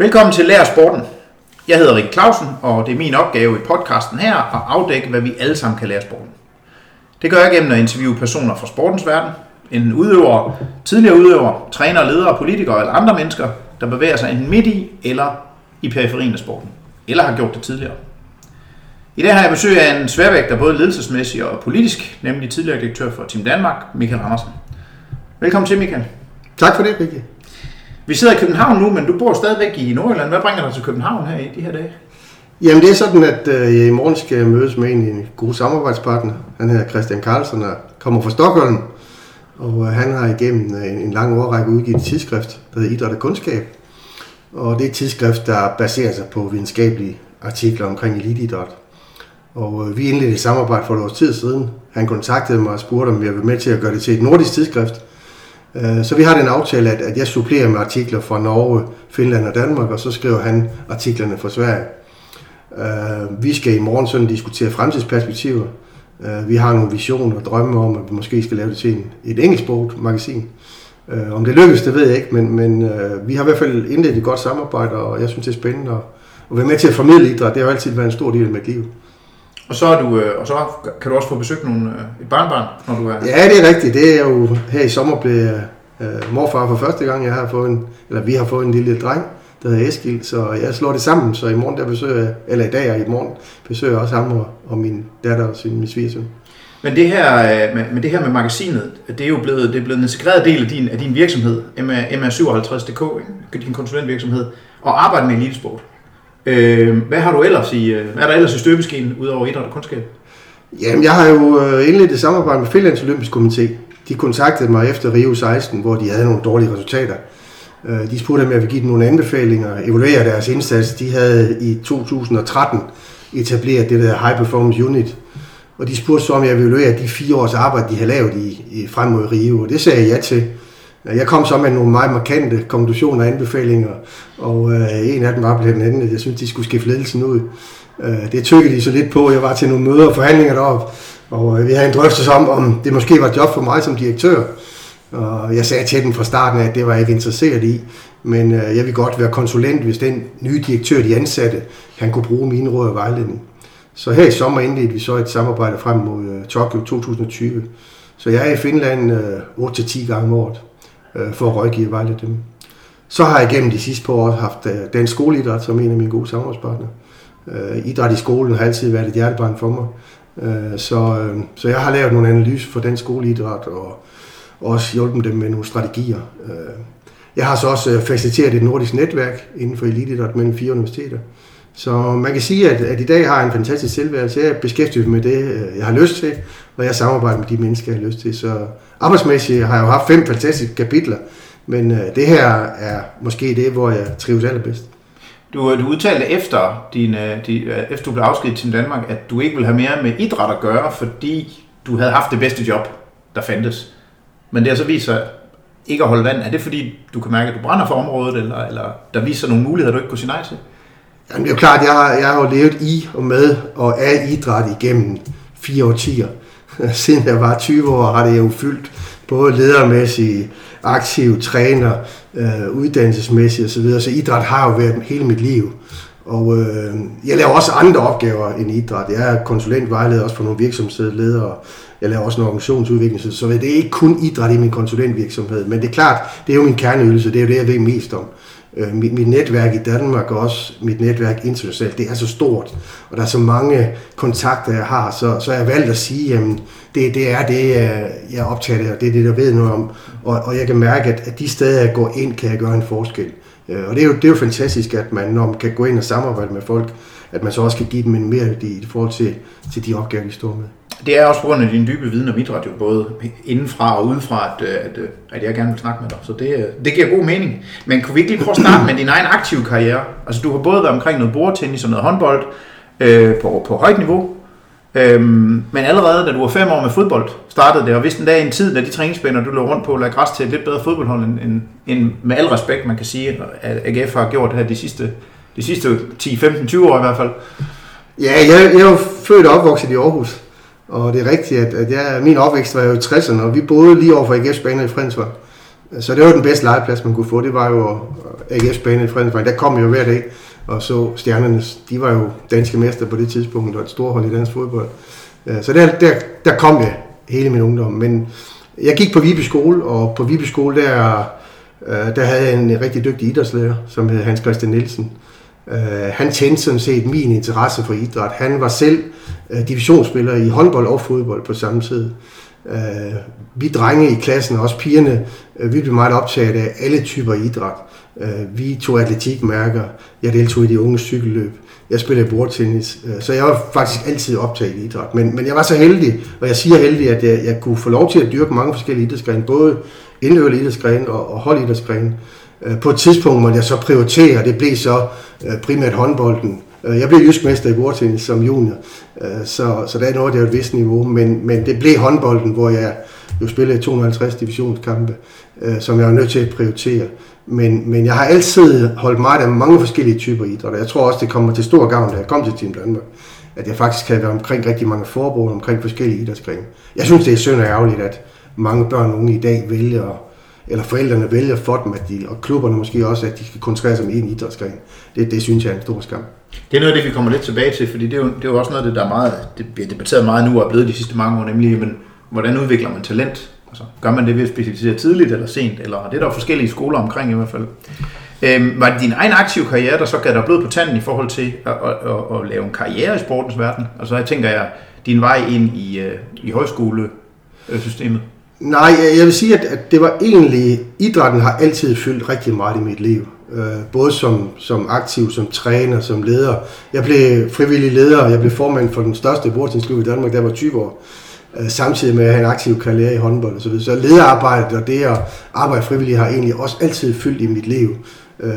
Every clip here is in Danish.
Velkommen til Lær Sporten. Jeg hedder Rik Clausen, og det er min opgave i podcasten her at afdække, hvad vi alle sammen kan lære sporten. Det gør jeg gennem at interviewe personer fra sportens verden, en udøver, tidligere udøver, træner, ledere, politikere eller andre mennesker, der bevæger sig enten midt i eller i periferien af sporten, eller har gjort det tidligere. I dag har jeg besøg af en sværvægter, både ledelsesmæssigt og politisk, nemlig tidligere direktør for Team Danmark, Michael Andersen. Velkommen til, Michael. Tak for det, Rikke. Vi sidder i København nu, men du bor stadigvæk i Nordjylland. Hvad bringer dig til København her i de her dage? Jamen det er sådan, at øh, jeg i morgen skal mødes med en, en god samarbejdspartner. Han hedder Christian Carlsen og kommer fra Stockholm. Og øh, han har igennem øh, en, en lang årrække udgivet et tidsskrift, der hedder Idræt og Kundskab. Og det er et tidsskrift, der baserer sig på videnskabelige artikler omkring eliteidræt. Og øh, vi indledte et samarbejde for et års tid siden. Han kontaktede mig og spurgte, om jeg ville med til at gøre det til et nordisk tidsskrift. Øh, Så vi har den aftale, at, at jeg supplerer med artikler fra Norge, Finland og Danmark, og så skriver han artiklerne fra Sverige. Øh, vi skal i morgen sådan diskutere fremtidsperspektiver. Øh, vi har nogle visioner og drømme om, at vi måske skal lave det til et engelsksproget magasin. Øh, om det lykkes, det ved jeg ikke, men, men vi har i hvert fald indledt et godt samarbejde, og jeg synes, det er spændende at, at være med til at formidle idræt. Det har jo altid været en stor del af mit liv. Og så, er du, øh, og så kan du også få besøgt nogle, øh, et barnbarn, når du er Ja, det er rigtigt. Det er jo her i sommer blev øh, morfar for første gang. Jeg har fået en, eller vi har fået en lille dreng, der hedder Eskil, så jeg slår det sammen. Så i morgen der besøger jeg, eller i dag og i morgen besøger jeg også ham og, og min datter og sin, min svigersøn. Men det her, øh, med, med det her med magasinet, det er jo blevet, det er blevet en integreret del af din, af din virksomhed, MR57.dk, ikke? din konsulentvirksomhed, og arbejde med elitesport. Øh, hvad har du ellers i, øh, hvad er der ellers i støbeskeen, udover idræt og kundskab? Jamen, jeg har jo øh, indledt et samarbejde med Finlands Olympisk Komité. De kontaktede mig efter Rio 16, hvor de havde nogle dårlige resultater. Øh, de spurgte, om jeg ville give dem nogle anbefalinger, evaluere deres indsats. De havde i 2013 etableret det der High Performance Unit. Og de spurgte så, om jeg ville evaluere de fire års arbejde, de havde lavet i, i frem mod Rio. Og det sagde jeg ja til. Jeg kom så med nogle meget markante konklusioner og anbefalinger, og øh, en af dem var blandt andet, at jeg synes, de skulle skifte ledelsen ud. Øh, det tykkede de så lidt på. Jeg var til nogle møder og forhandlinger deroppe, og øh, vi havde en drøftelse om, om det måske var et job for mig som direktør. Og jeg sagde til dem fra starten, af, at det var jeg ikke interesseret i, men øh, jeg vil godt være konsulent, hvis den nye direktør, de ansatte, han kunne bruge mine råd og vejledning. Så her i sommer indledte vi så et samarbejde frem mod øh, Tokyo 2020. Så jeg er i Finland øh, 8-10 gange om året øh, for at rådgive og vejlede dem. Så har jeg gennem de sidste par år haft øh, dansk skoleidræt som en af mine gode samarbejdspartnere. Øh, idræt i skolen har altid været et hjertebarn for mig. Øh, så, øh, så jeg har lavet nogle analyser for dansk skoleidræt og også hjulpet dem med nogle strategier. Øh, jeg har så også øh, faciliteret et nordisk netværk inden for eliteidræt mellem fire universiteter. Så man kan sige, at, at i dag har jeg en fantastisk selvværelse. Jeg er beskæftiget med det, øh, jeg har lyst til, og jeg samarbejder med de mennesker, jeg har lyst til. Så arbejdsmæssigt har jeg jo haft fem fantastiske kapitler, men øh, det her er måske det, hvor jeg trives allerbedst. Du, du udtalte efter, din, øh, din, øh, efter du blev afskedet til Danmark, at du ikke ville have mere med idræt at gøre, fordi du havde haft det bedste job, der fandtes. Men det har så vist sig ikke at holde vand. Er det fordi, du kan mærke, at du brænder for området, eller, eller der viser sig nogle muligheder, du ikke kunne sige nej til? Jamen, det er jo klart, jeg har, jeg har jo levet i og med og af idræt igennem fire årtier. Siden jeg var 20 år, har det jo fyldt både ledermæssigt, aktiv træner, øh, uddannelsesmæssigt osv. Så, videre. så idræt har jo været hele mit liv. Og øh, jeg laver også andre opgaver end idræt. Jeg er konsulentvejleder også for nogle virksomhedsledere. Jeg laver også en organisationsudvikling, så- så det er ikke kun idræt i min konsulentvirksomhed. Men det er klart, det er jo min kerneydelse, det er jo det, jeg ved mest om. Øh, Mit, mit netværk i Danmark og også mit netværk internationalt, det er så stort, og der er så mange kontakter, jeg har, så, så jeg valgt at sige, jamen, det, det er det, øh, jeg jeg er optaget af, og det er det, der ved noget om. Og, og jeg kan mærke, at, at de steder, jeg går ind, kan jeg gøre en forskel. Øh, og det er, jo, det er jo fantastisk, at man, når man kan gå ind og samarbejde med folk, at man så også kan give dem en mere i forhold til, til de opgaver, de står med. Det er også på grund af din dybe viden om idræt, jo både indenfra og udefra, at, øh, at, øh, at jeg gerne vil snakke med dig. Så det, øh, det giver god mening. Men kunne vi ikke lige prøve at starte med din egen aktive karriere? Altså du har både været omkring noget bordtennis og noget håndbold øh, på, på højt niveau. Øhm, men allerede da du var fem år med fodbold, startede det, og hvis en dag en tid, da de træningsbaner, du lå rundt på, lagde græs til et lidt bedre fodboldhold, end, end, end med al respekt, man kan sige, at AGF har gjort her de sidste, de sidste 10, 15, 20 år i hvert fald. Ja, jeg, jeg er jo født og opvokset i Aarhus, og det er rigtigt, at, at jeg, min opvækst var jo i 60'erne, og vi boede lige over for AGF's baner i Fredensvang. Så det var den bedste legeplads, man kunne få. Det var jo AGF's bane i Fredensborg. Der kom jeg jo hver dag og så stjernerne. De var jo danske mester på det tidspunkt, og et stort hold i dansk fodbold. Øh, så der, der, der kom jeg hele min ungdom. Men jeg gik på Viby skole, og på Viby skole, der, øh, der havde jeg en rigtig dygtig idrætslærer, som hed Hans Christian Nielsen. Øh, han tændte sådan set min interesse for idræt. Han var selv øh, divisionsspiller i håndbold og fodbold på samme tid. Øh, vi drenge i klassen, og også pigerne, øh, vi blev meget optaget af alle typer idræt. Vi tog atletikmærker. Jeg deltog i de unge cykelløb. Jeg spillede bordtennis, øh, så jeg var faktisk altid optaget i idræt. Men, men jeg var så heldig, og jeg siger heldig, at jeg, jeg kunne få lov til at dyrke mange forskellige idrætsgrene, både indøvende idrætsgrene og, og holdidrætsgrene. Øh, Øh, på et tidspunkt måtte jeg så prioritere, og det blev så øh, primært håndbolden. Øh, jeg blev jysk mester i bordtennis som junior, så, så der nåede jeg et vist niveau, men, men det blev håndbolden, hvor jeg jo spillede 250 divisionskampe, som jeg var nødt til at prioritere. Men, men jeg har altid holdt meget af mange forskellige typer idræt, jeg tror også, det kommer til stor gavn, da jeg kom til Team Danmark, at jeg faktisk kan være omkring rigtig mange forbund omkring forskellige idrætsgrene. Jeg synes, det er synd og ærgerligt, at mange børn og unge i dag vælger, eller forældrene vælger for dem, at de, og klubberne måske også, at de skal koncentrere sig om en idrætsgren. Det, det synes jeg er en stor skam. Det er noget af det, vi kommer lidt tilbage til, fordi det er jo, det er jo også noget af det, der er meget, det bliver debatteret meget nu og er blevet de sidste mange år, nemlig, men hvordan udvikler man talent? Altså, gør man det ved at specialisere tidligt eller sent, eller det er der forskellige skoler omkring i hvert fald. Øhm, var det din egen aktive karriere, der så gav dig blod på tanden i forhold til at, at, at, at lave en karriere i sportens verden? Altså jeg tænker jeg, din vej ind i, øh, i højskolesystemet? Nej, jeg vil sige, at, at det var egentlig, idrætten har altid fyldt rigtig meget i mit liv. Øh, både som, som aktiv, som træner, som leder. Jeg blev frivillig leder, og jeg blev formand for den største bordtennisklub i Danmark, der var 20 år. Øh, samtidig med at have en aktiv karriere i håndbold og så videre. Så lederarbejdet og det at arbejde frivilligt har egentlig også altid fyldt i mit liv øh,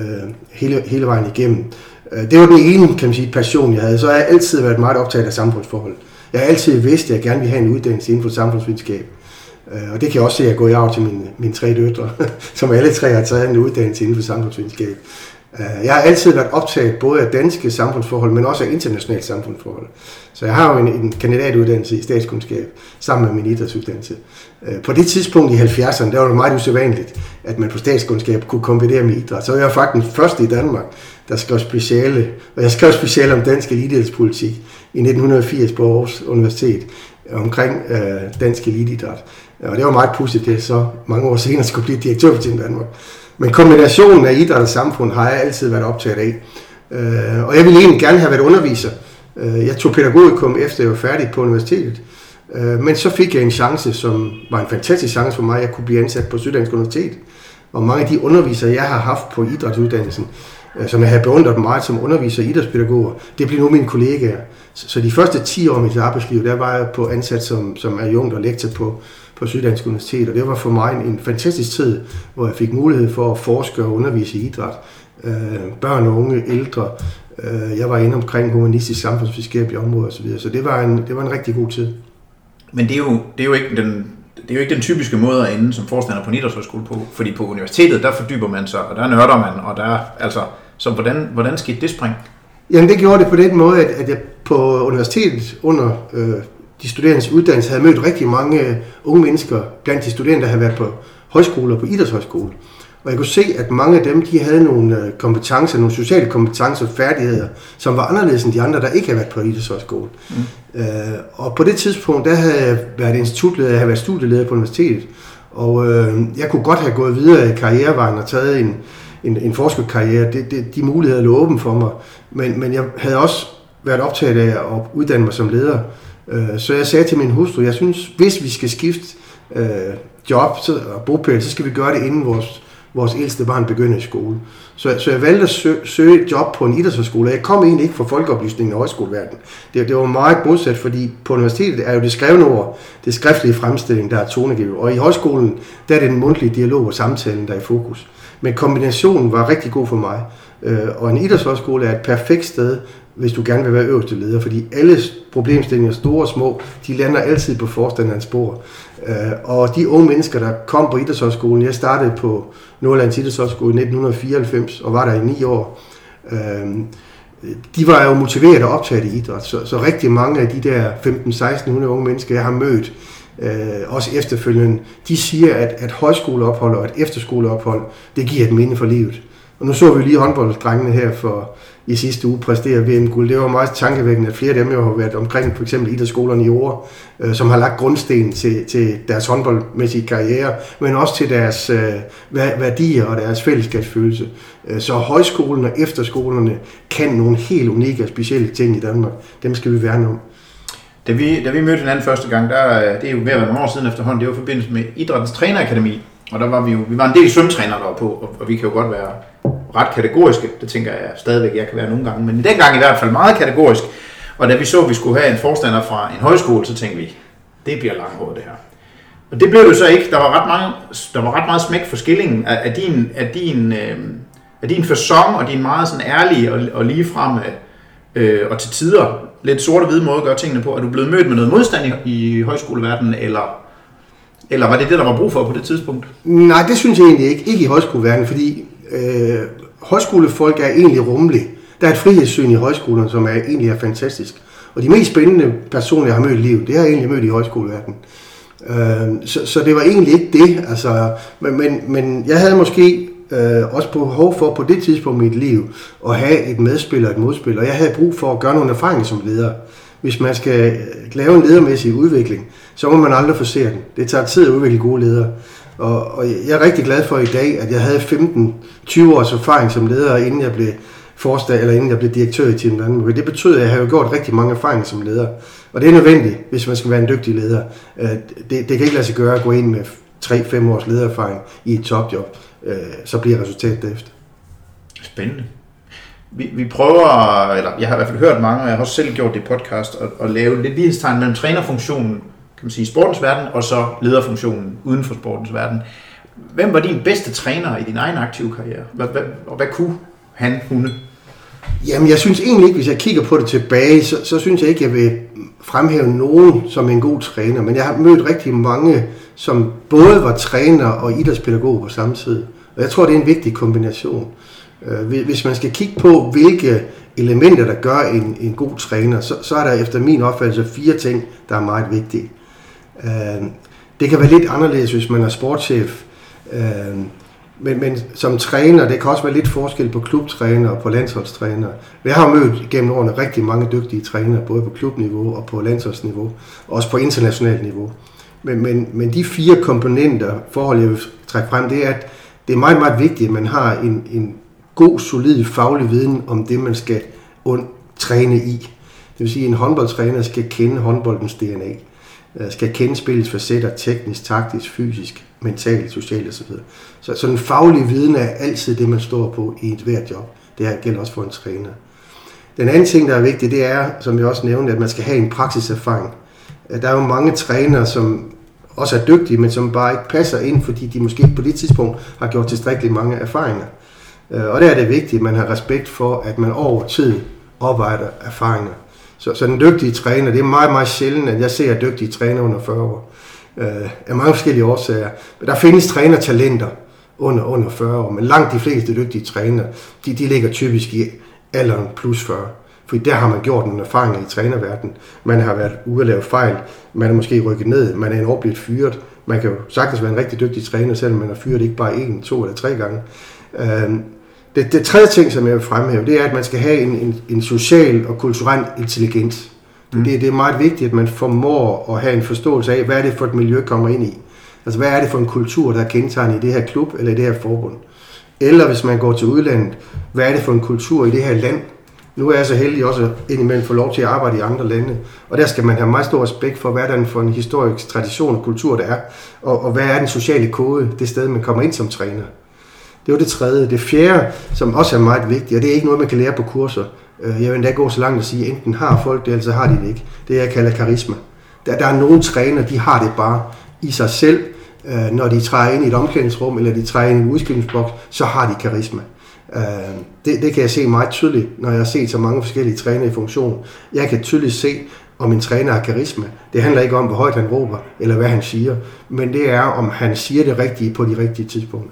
hele, hele vejen igennem. Øh, det var den ene, kan man sige, passion, jeg havde. Så har jeg altid været meget optaget af samfundsforhold. Jeg har altid vidst, at jeg gerne vil have en uddannelse inden for samfundsvidenskab. Øh, og det kan jeg også se, at jeg går i arv til mine, mine tre døtre, som alle tre har taget en uddannelse inden for samfundsvidenskab. Øh, jeg har altid været optaget både af danske samfundsforhold, men også af internationale samfundsforhold. Så jeg har jo en, en kandidatuddannelse i statskundskab sammen med min idrætsuddannelse. Øh, på det tidspunkt i 70'erne, der var det meget usædvanligt, at man på statskundskab kunne kombinere med idræt. Så jeg var faktisk den første i Danmark, der skrev speciale, og jeg skrev speciale om dansk elitidrætspolitik i 1980 på Aarhus Universitet omkring øh, dansk elitidræt. Øh, og det var meget pudsigt, det så mange år senere skulle blive direktør for Team Danmark. Men kombinationen af idræt og samfund har jeg altid været optaget af. Øh, og jeg ville egentlig gerne have været underviser, Øh, jeg tog pædagogikum efter jeg var færdig på universitetet. Øh, men så fik jeg en chance, som var en fantastisk chance for mig, at jeg kunne blive ansat på Syddansk Universitet. Og mange af de undervisere, jeg har haft på idrætsuddannelsen, øh, som jeg har beundret meget som underviser og idrætspædagoger, det blev nu mine kollegaer. Så de første 10 år af mit arbejdsliv, der var jeg på ansat som, som adjunkt og lektor på, på Syddansk Universitet, og det var for mig en, en fantastisk tid, hvor jeg fik mulighed for at forske og undervise i idræt. Øh, børn og unge, ældre, Øh, jeg var inde omkring humanistisk samfundsvidenskabelige områder osv., så, så det var, en, det var en rigtig god tid. Men det er jo, det er jo ikke den det er jo ikke den typiske måde at ende som forstander på en idrætshøjskole på, fordi på universitetet, der fordyber man sig, og der nørder man, og der altså, så hvordan, hvordan skete det spring? Jamen det gjorde det på den måde, at, at jeg på universitetet under øh, de studerendes uddannelse havde mødt rigtig mange øh, unge mennesker blandt de studerende, der havde været på højskoler, på idrætshøjskole. Og jeg kunne se, at mange af dem, de havde nogle øh, kompetencer, nogle sociale kompetencer og færdigheder, som var anderledes end de andre, der ikke havde været på idrætshøjskole. Mm. Øh, og på det tidspunkt, der havde jeg været institutleder, jeg havde været studieleder på universitetet. Og øh, jeg kunne godt have gået videre i karrierevejen og taget en, en, en forskerkarriere. Det, det, de muligheder lå åben for mig. Men, men jeg havde også været optaget af at uddanne mig som leder. Øh, så jeg sagde til min hustru, jeg synes, hvis vi skal skifte øh, job så, og bopæl, så skal vi gøre det inden vores vores ældste barn begynder i skole. Så, så jeg valgte at søge, søge et job på en idrætshøjskole. Jeg kom egentlig ikke fra folkeoplysningen og højskoleverdenen. Det, det var meget modsat, fordi på universitetet er jo det skrevne ord, det skriftlige fremstilling, der er tonegivet. Og i højskolen, der er det den mundtlige dialog og samtalen, der er i fokus. Men kombinationen var rigtig god for mig. Øh, og en idrætshøjskole er et perfekt sted, hvis du gerne vil være øverste leder, fordi alle problemstillinger, store og små, de lander altid på forstanderens spor. Øh, og de unge mennesker, der kom på idrætshøjskolen, jeg startede på Nordlands Idrætshøjskole i 1994 og var der i ni år, øh, de var jo motiveret og optaget i idræt, så, så rigtig mange af de der 15-1600 unge mennesker, jeg har mødt, øh, også efterfølgende, de siger, at, at højskoleophold og et efterskoleophold, det giver et minde for livet. Og nu så vi lige håndbolddrengene her for i sidste uge præstere VM-guld. Det var meget tankevækkende, at flere af dem jo har været omkring for eksempel idrætsskolerne i år, øh, som har lagt grundsten til, til deres håndboldmæssige karriere, men også til deres øh, værdier og deres fællesskabsfølelse. Øh, så højskolen og efterskolerne kan nogle helt unikke og specielle ting i Danmark. Dem skal vi værne om. Da vi, da vi mødte hinanden første gang, der, øh, det er jo ved at være nogle år siden efterhånden, det var i forbindelse med Idrættens Trænerakademi, og der var vi jo, vi var en del svømmetrænere der på, og, og vi kan jo godt være ret kategoriske, det tænker jeg stadigvæk, jeg kan være nogle gange, men dengang i hvert fald meget kategorisk, og da vi så, at vi skulle have en forstander fra en højskole, så tænkte vi, det bliver langhåret det her. Og det blev det så ikke. Der var ret, mange, der var ret meget smæk for skillingen af, af din, af din, øh, af din fasong og din meget sådan ærlige og, og ligefrem øh, og til tider lidt sort og hvide måde at gøre tingene på. Er du blevet mødt med noget modstand i, i højskoleverdenen, eller, eller var det det, der var brug for på det tidspunkt? Nej, det synes jeg egentlig ikke. Ikke i højskoleverdenen, fordi øh, højskolefolk er egentlig rummelige. Der er et frihedssyn i højskolerne, som er egentlig er fantastisk. Og de mest spændende personer, jeg har mødt i livet, det har jeg egentlig mødt i højskoleverdenen. Øh, så, så det var egentlig ikke det. Altså, men, men, men jeg havde måske øh, også behov for på det tidspunkt i mit liv at have et medspiller og et modspiller. Og jeg havde brug for at gøre nogle erfaringer som leder. Hvis man skal lave en ledermæssig udvikling, så må man aldrig forsere den. Det tager tid at udvikle gode ledere. Og, og jeg er rigtig glad for i dag, at jeg havde 15-20 års erfaring som leder, inden jeg blev forstad, eller inden jeg blev direktør i Team Danmark. Det betød, at jeg har gjort rigtig mange erfaringer som leder. Og det er nødvendigt, hvis man skal være en dygtig leder. Øh, det, det kan ikke lade sig gøre at gå ind med 3-5 års ledererfaring i et topjob. Øh, så bliver resultatet derefter. Spændende. Vi, vi prøver, eller jeg har i hvert fald hørt mange, og jeg har også selv gjort det podcast, at, at lave lidt lighedstegn mellem trænerfunktionen kan man sige, sportens verden, og så lederfunktionen uden for sportens verden. Hvem var din bedste træner i din egen aktive karriere? Hvad, hvad, og hvad kunne han, hunde? Jamen, jeg synes egentlig ikke, hvis jeg kigger på det tilbage, så, så synes jeg ikke, jeg vil fremhæve nogen som en god træner. Men jeg har mødt rigtig mange, som både var træner og idrætspædagog på samme tid. Og jeg tror, det er en vigtig kombination. Øh, hvis man skal kigge på, hvilke elementer, der gør en, en god træner, så, så er der efter min opfattelse fire ting, der er meget vigtige. Øh, det kan være lidt anderledes, hvis man er sportschef. Øh, men, men som træner, det kan også være lidt forskel på klubtræner og på landsholdstræner. Jeg har mødt gennem årene rigtig mange dygtige trænere, både på klubniveau og på landsholdsniveau, og også på internationalt niveau. Men, men, men de fire komponenter, forhold jeg vil trække frem, det er, at det er meget, meget vigtigt, at man har en, en god, solid faglig viden om det, man skal und- træne i. Det vil sige, at en håndboldtræner skal kende håndboldens DNA. Øh, skal kende spillets facetter teknisk, taktisk, fysisk, mentalt, socialt osv. Så, så den faglige viden er altid det, man står på i et hvert job. Det her gælder også for en træner. Den anden ting, der er vigtig, det er, som jeg også nævnte, at man skal have en praksiserfaring. Øh, der er jo mange trænere, som også er dygtige, men som bare ikke passer ind, fordi de måske på det tidspunkt har gjort tilstrækkeligt mange erfaringer. Øh, og der er det vigtigt, at man har respekt for, at man over tid oparbejder erfaringer. Så, så den dygtige træner, det er meget, meget sjældent, at jeg ser dygtige træner under 40 år. Øh, af mange forskellige årsager. Men der findes trænertalenter under, under 40 år, men langt de fleste dygtige træner, de, de ligger typisk i alderen plus 40. For der har man gjort nogle erfaringer i trænerverdenen. Man har været ude at lave fejl, man er måske rykket ned, man er en blevet fyret. Man kan jo sagtens være en rigtig dygtig træner, selvom man har fyret ikke bare en, to eller tre gange. Øh, det, det tredje ting, som jeg vil fremhæve, det er, at man skal have en, en, en social og kulturel intelligens. Mm. Det, det er meget vigtigt, at man formår at have en forståelse af, hvad er det for et miljø, kommer ind i. Altså, hvad er det for en kultur, der er kendetegnet i det her klub eller i det her forbund. Eller hvis man går til udlandet, hvad er det for en kultur i det her land. Nu er jeg så heldig også indimellem få lov til at arbejde i andre lande, og der skal man have meget stor respekt for, hvad er det for en historisk tradition og kultur, der er, og, og hvad er den sociale kode, det sted, man kommer ind som træner. Det var det tredje. Det fjerde, som også er meget vigtigt, og det er ikke noget, man kan lære på kurser. Øh, jeg vil endda gå så langt at sige, at enten har folk det, eller så har de det ikke. Det jeg kalder karisma. Der, der er nogle træner, de har det bare i sig selv. Øh, når de træder ind i et omklædningsrum, eller de træder ind i en udskillingsboks, så har de karisma. Øh, det, det kan jeg se meget tydeligt, når jeg har set så mange forskellige trænere i funktion. Jeg kan tydeligt se, om en træner har karisma. Det handler ikke om, hvor højt han råber, eller hvad han siger, men det er, om han siger det rigtige på de rigtige tidspunkter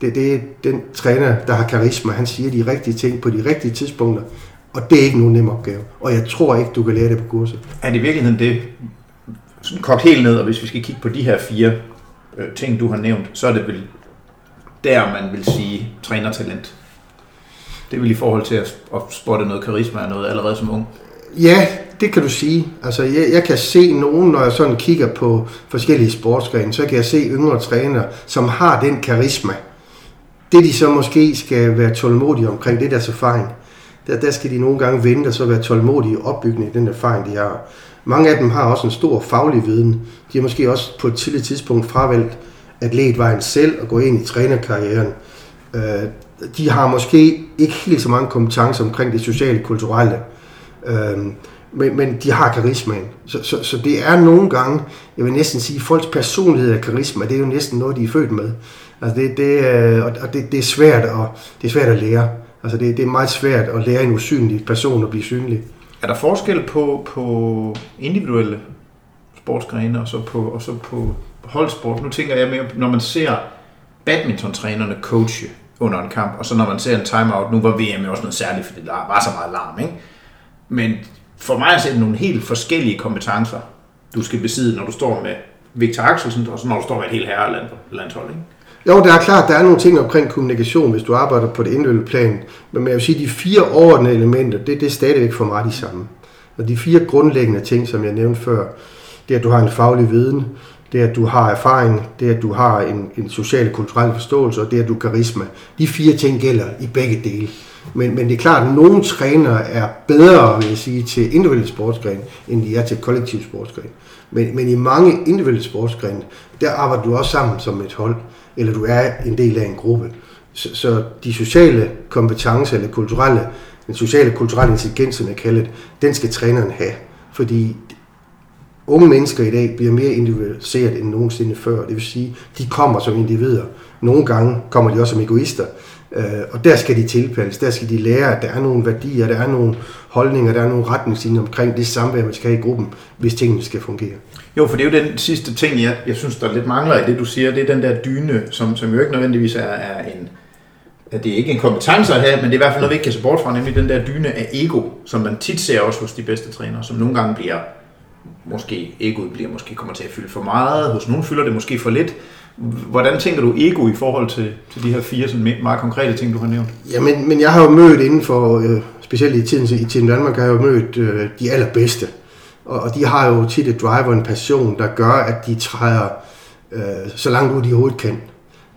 det, det er den træner, der har karisma. Han siger de rigtige ting på de rigtige tidspunkter, og det er ikke nogen nem opgave. Og jeg tror ikke, du kan lære det på kurset. Er det i virkeligheden det, sådan kogt helt ned, og hvis vi skal kigge på de her fire øh, ting, du har nævnt, så er det vel der, man vil sige trænertalent. Det vel i forhold til at, at spotte noget karisma og noget allerede som ung. Ja, det kan du sige. Altså, jeg, jeg kan se nogen, når jeg sådan kigger på forskellige sportsgrene, så kan jeg se yngre trænere, som har den karisma. Det de så måske skal være tålmodige omkring, det er deres erfaring. Der, der skal de nogle gange vente og så være tålmodige i opbygningen den erfaring, de har. Mange af dem har også en stor faglig viden. De har måske også på et tidligt tidspunkt fravalgt atletvejen selv og gå ind i trænerkarrieren. Øh, de har måske ikke helt så mange kompetencer omkring det sociale kulturelle. Øh, men, men de har karismaen. Så, så, så det er nogle gange, jeg vil næsten sige, folks personlighed og karisma, det er jo næsten noget, de er født med. Altså det, det, øh, og det, det, er svært at, det er svært at lære. Altså det, det er meget svært at lære en usynlig person at blive synlig. Er der forskel på, på individuelle sportsgrene og så på, og så på holdsport? Nu tænker jeg mere, når man ser badmintontrænerne coache under en kamp, og så når man ser en timeout, nu var VM jo også noget særligt, fordi der var så meget larm, ikke? Men for mig er det nogle helt forskellige kompetencer, du skal besidde, når du står med Victor Axelsen, og så når du står med et helt herrelandshold, ikke? Jo, det er klart, der er nogle ting omkring kommunikation, hvis du arbejder på det individuelle plan. Men jeg vil sige, at de fire overordnede elementer, det, det er stadigvæk for mig de samme. Og de fire grundlæggende ting, som jeg nævnte før, det er, at du har en faglig viden, det er, at du har erfaring, det er, at du har en, en social og kulturel forståelse, og det er, at du har karisma. De fire ting gælder i begge dele. Men, men det er klart, at nogle trænere er bedre, vil jeg sige, til individuelle sportsgren, end de er til kollektiv sportsgren. Men, men i mange individuelle sportsgrene, der arbejder du også sammen som et hold, eller du er en del af en gruppe. Så, så de sociale kompetencer, eller kulturelle, den sociale kulturelle intelligens, som jeg kalder det, den skal træneren have. Fordi unge mennesker i dag bliver mere individualiseret end nogensinde før. Det vil sige, de kommer som individer. Nogle gange kommer de også som egoister. Øh, og der skal de tilpasses, der skal de lære, at der er nogle værdier, der er nogle holdninger, der er nogle retningslinjer omkring det samvær, man skal have i gruppen, hvis tingene skal fungere. Jo, for det er jo den sidste ting, jeg, jeg synes, der lidt mangler i det, du siger. Det er den der dyne, som, som jo ikke nødvendigvis er, er en... At det er ikke en kompetence at have, men det er i hvert fald noget, vi ikke kan se bort fra, nemlig den der dyne af ego, som man tit ser også hos de bedste trænere, som nogle gange bliver måske egoet bliver måske kommer til at fylde for meget, hos nogen fylder det måske for lidt. Hvordan tænker du ego i forhold til, til de her fire sådan meget konkrete ting, du har nævnt? Ja, men men jeg har jo mødt inden for, øh, specielt i tiden i tiden Danmark, har jeg jo mødt øh, de allerbedste. Og, og de har jo tit et drive og en passion, der gør, at de træder øh, så langt ud, de overhovedet kan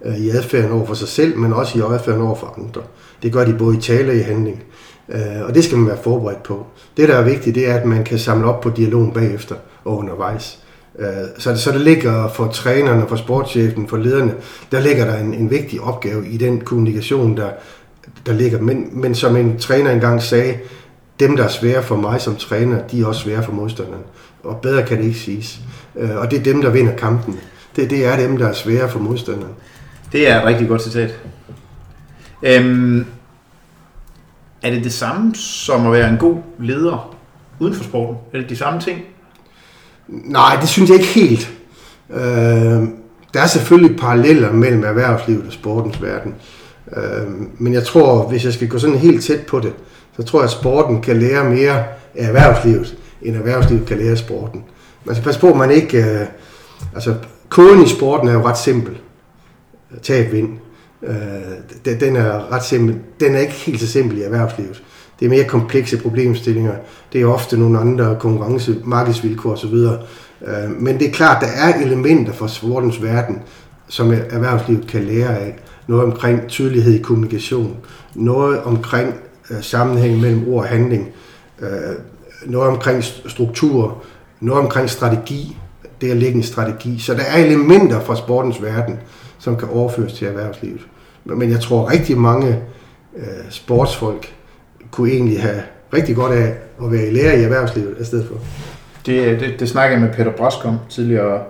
øh, i adfærden over for sig selv, men også i adfærden over for andre. Det gør de både i tale og i handling. Øh, og det skal man være forberedt på. Det, der er vigtigt, det er, at man kan samle op på dialogen bagefter og undervejs. Øh, så, så der ligger for trænerne, for sportschefen, for lederne, der ligger der en, en vigtig opgave i den kommunikation, der, der ligger. Men, men som en træner engang sagde, dem, der er svære for mig som træner, de er også svære for modstanderen. Og bedre kan det ikke siges. Øh, og det er dem, der vinder kampen. Det, det er dem, der er svære for modstanderen. Det er et rigtig godt citat. Øhm, er det det samme som at være en god leder uden for sporten? Er det de samme ting? Nej, det synes jeg ikke helt. Øh, der er selvfølgelig paralleller mellem erhvervslivet og sportens verden. Øh, men jeg tror, hvis jeg skal gå sådan helt tæt på det, så tror jeg, at sporten kan lære mere af erhvervslivet, end erhvervslivet kan lære af sporten. Man skal passe på, at man ikke... Øh, altså, koden i sporten er jo ret simpel. Tab vind. Øh, den er ret simpel. Den er ikke helt så simpel i erhvervslivet. Det er mere komplekse problemstillinger. Det er ofte nogle andre konkurrence, markedsvilkår osv. Øh, men det er klart, der er elementer fra sportens verden, som erhvervslivet kan lære af. Noget omkring tydelighed i kommunikation. Noget omkring øh, sammenhæng mellem ord og handling. Øh, noget omkring struktur. Noget omkring strategi. Det at lægge en strategi. Så der er elementer fra sportens verden, som kan overføres til erhvervslivet. Men jeg tror rigtig mange øh, sportsfolk kunne egentlig have rigtig godt af at være i lære i erhvervslivet i stedet for. Det, øh, det, det snakkede jeg med Peter Brask om, tidligere,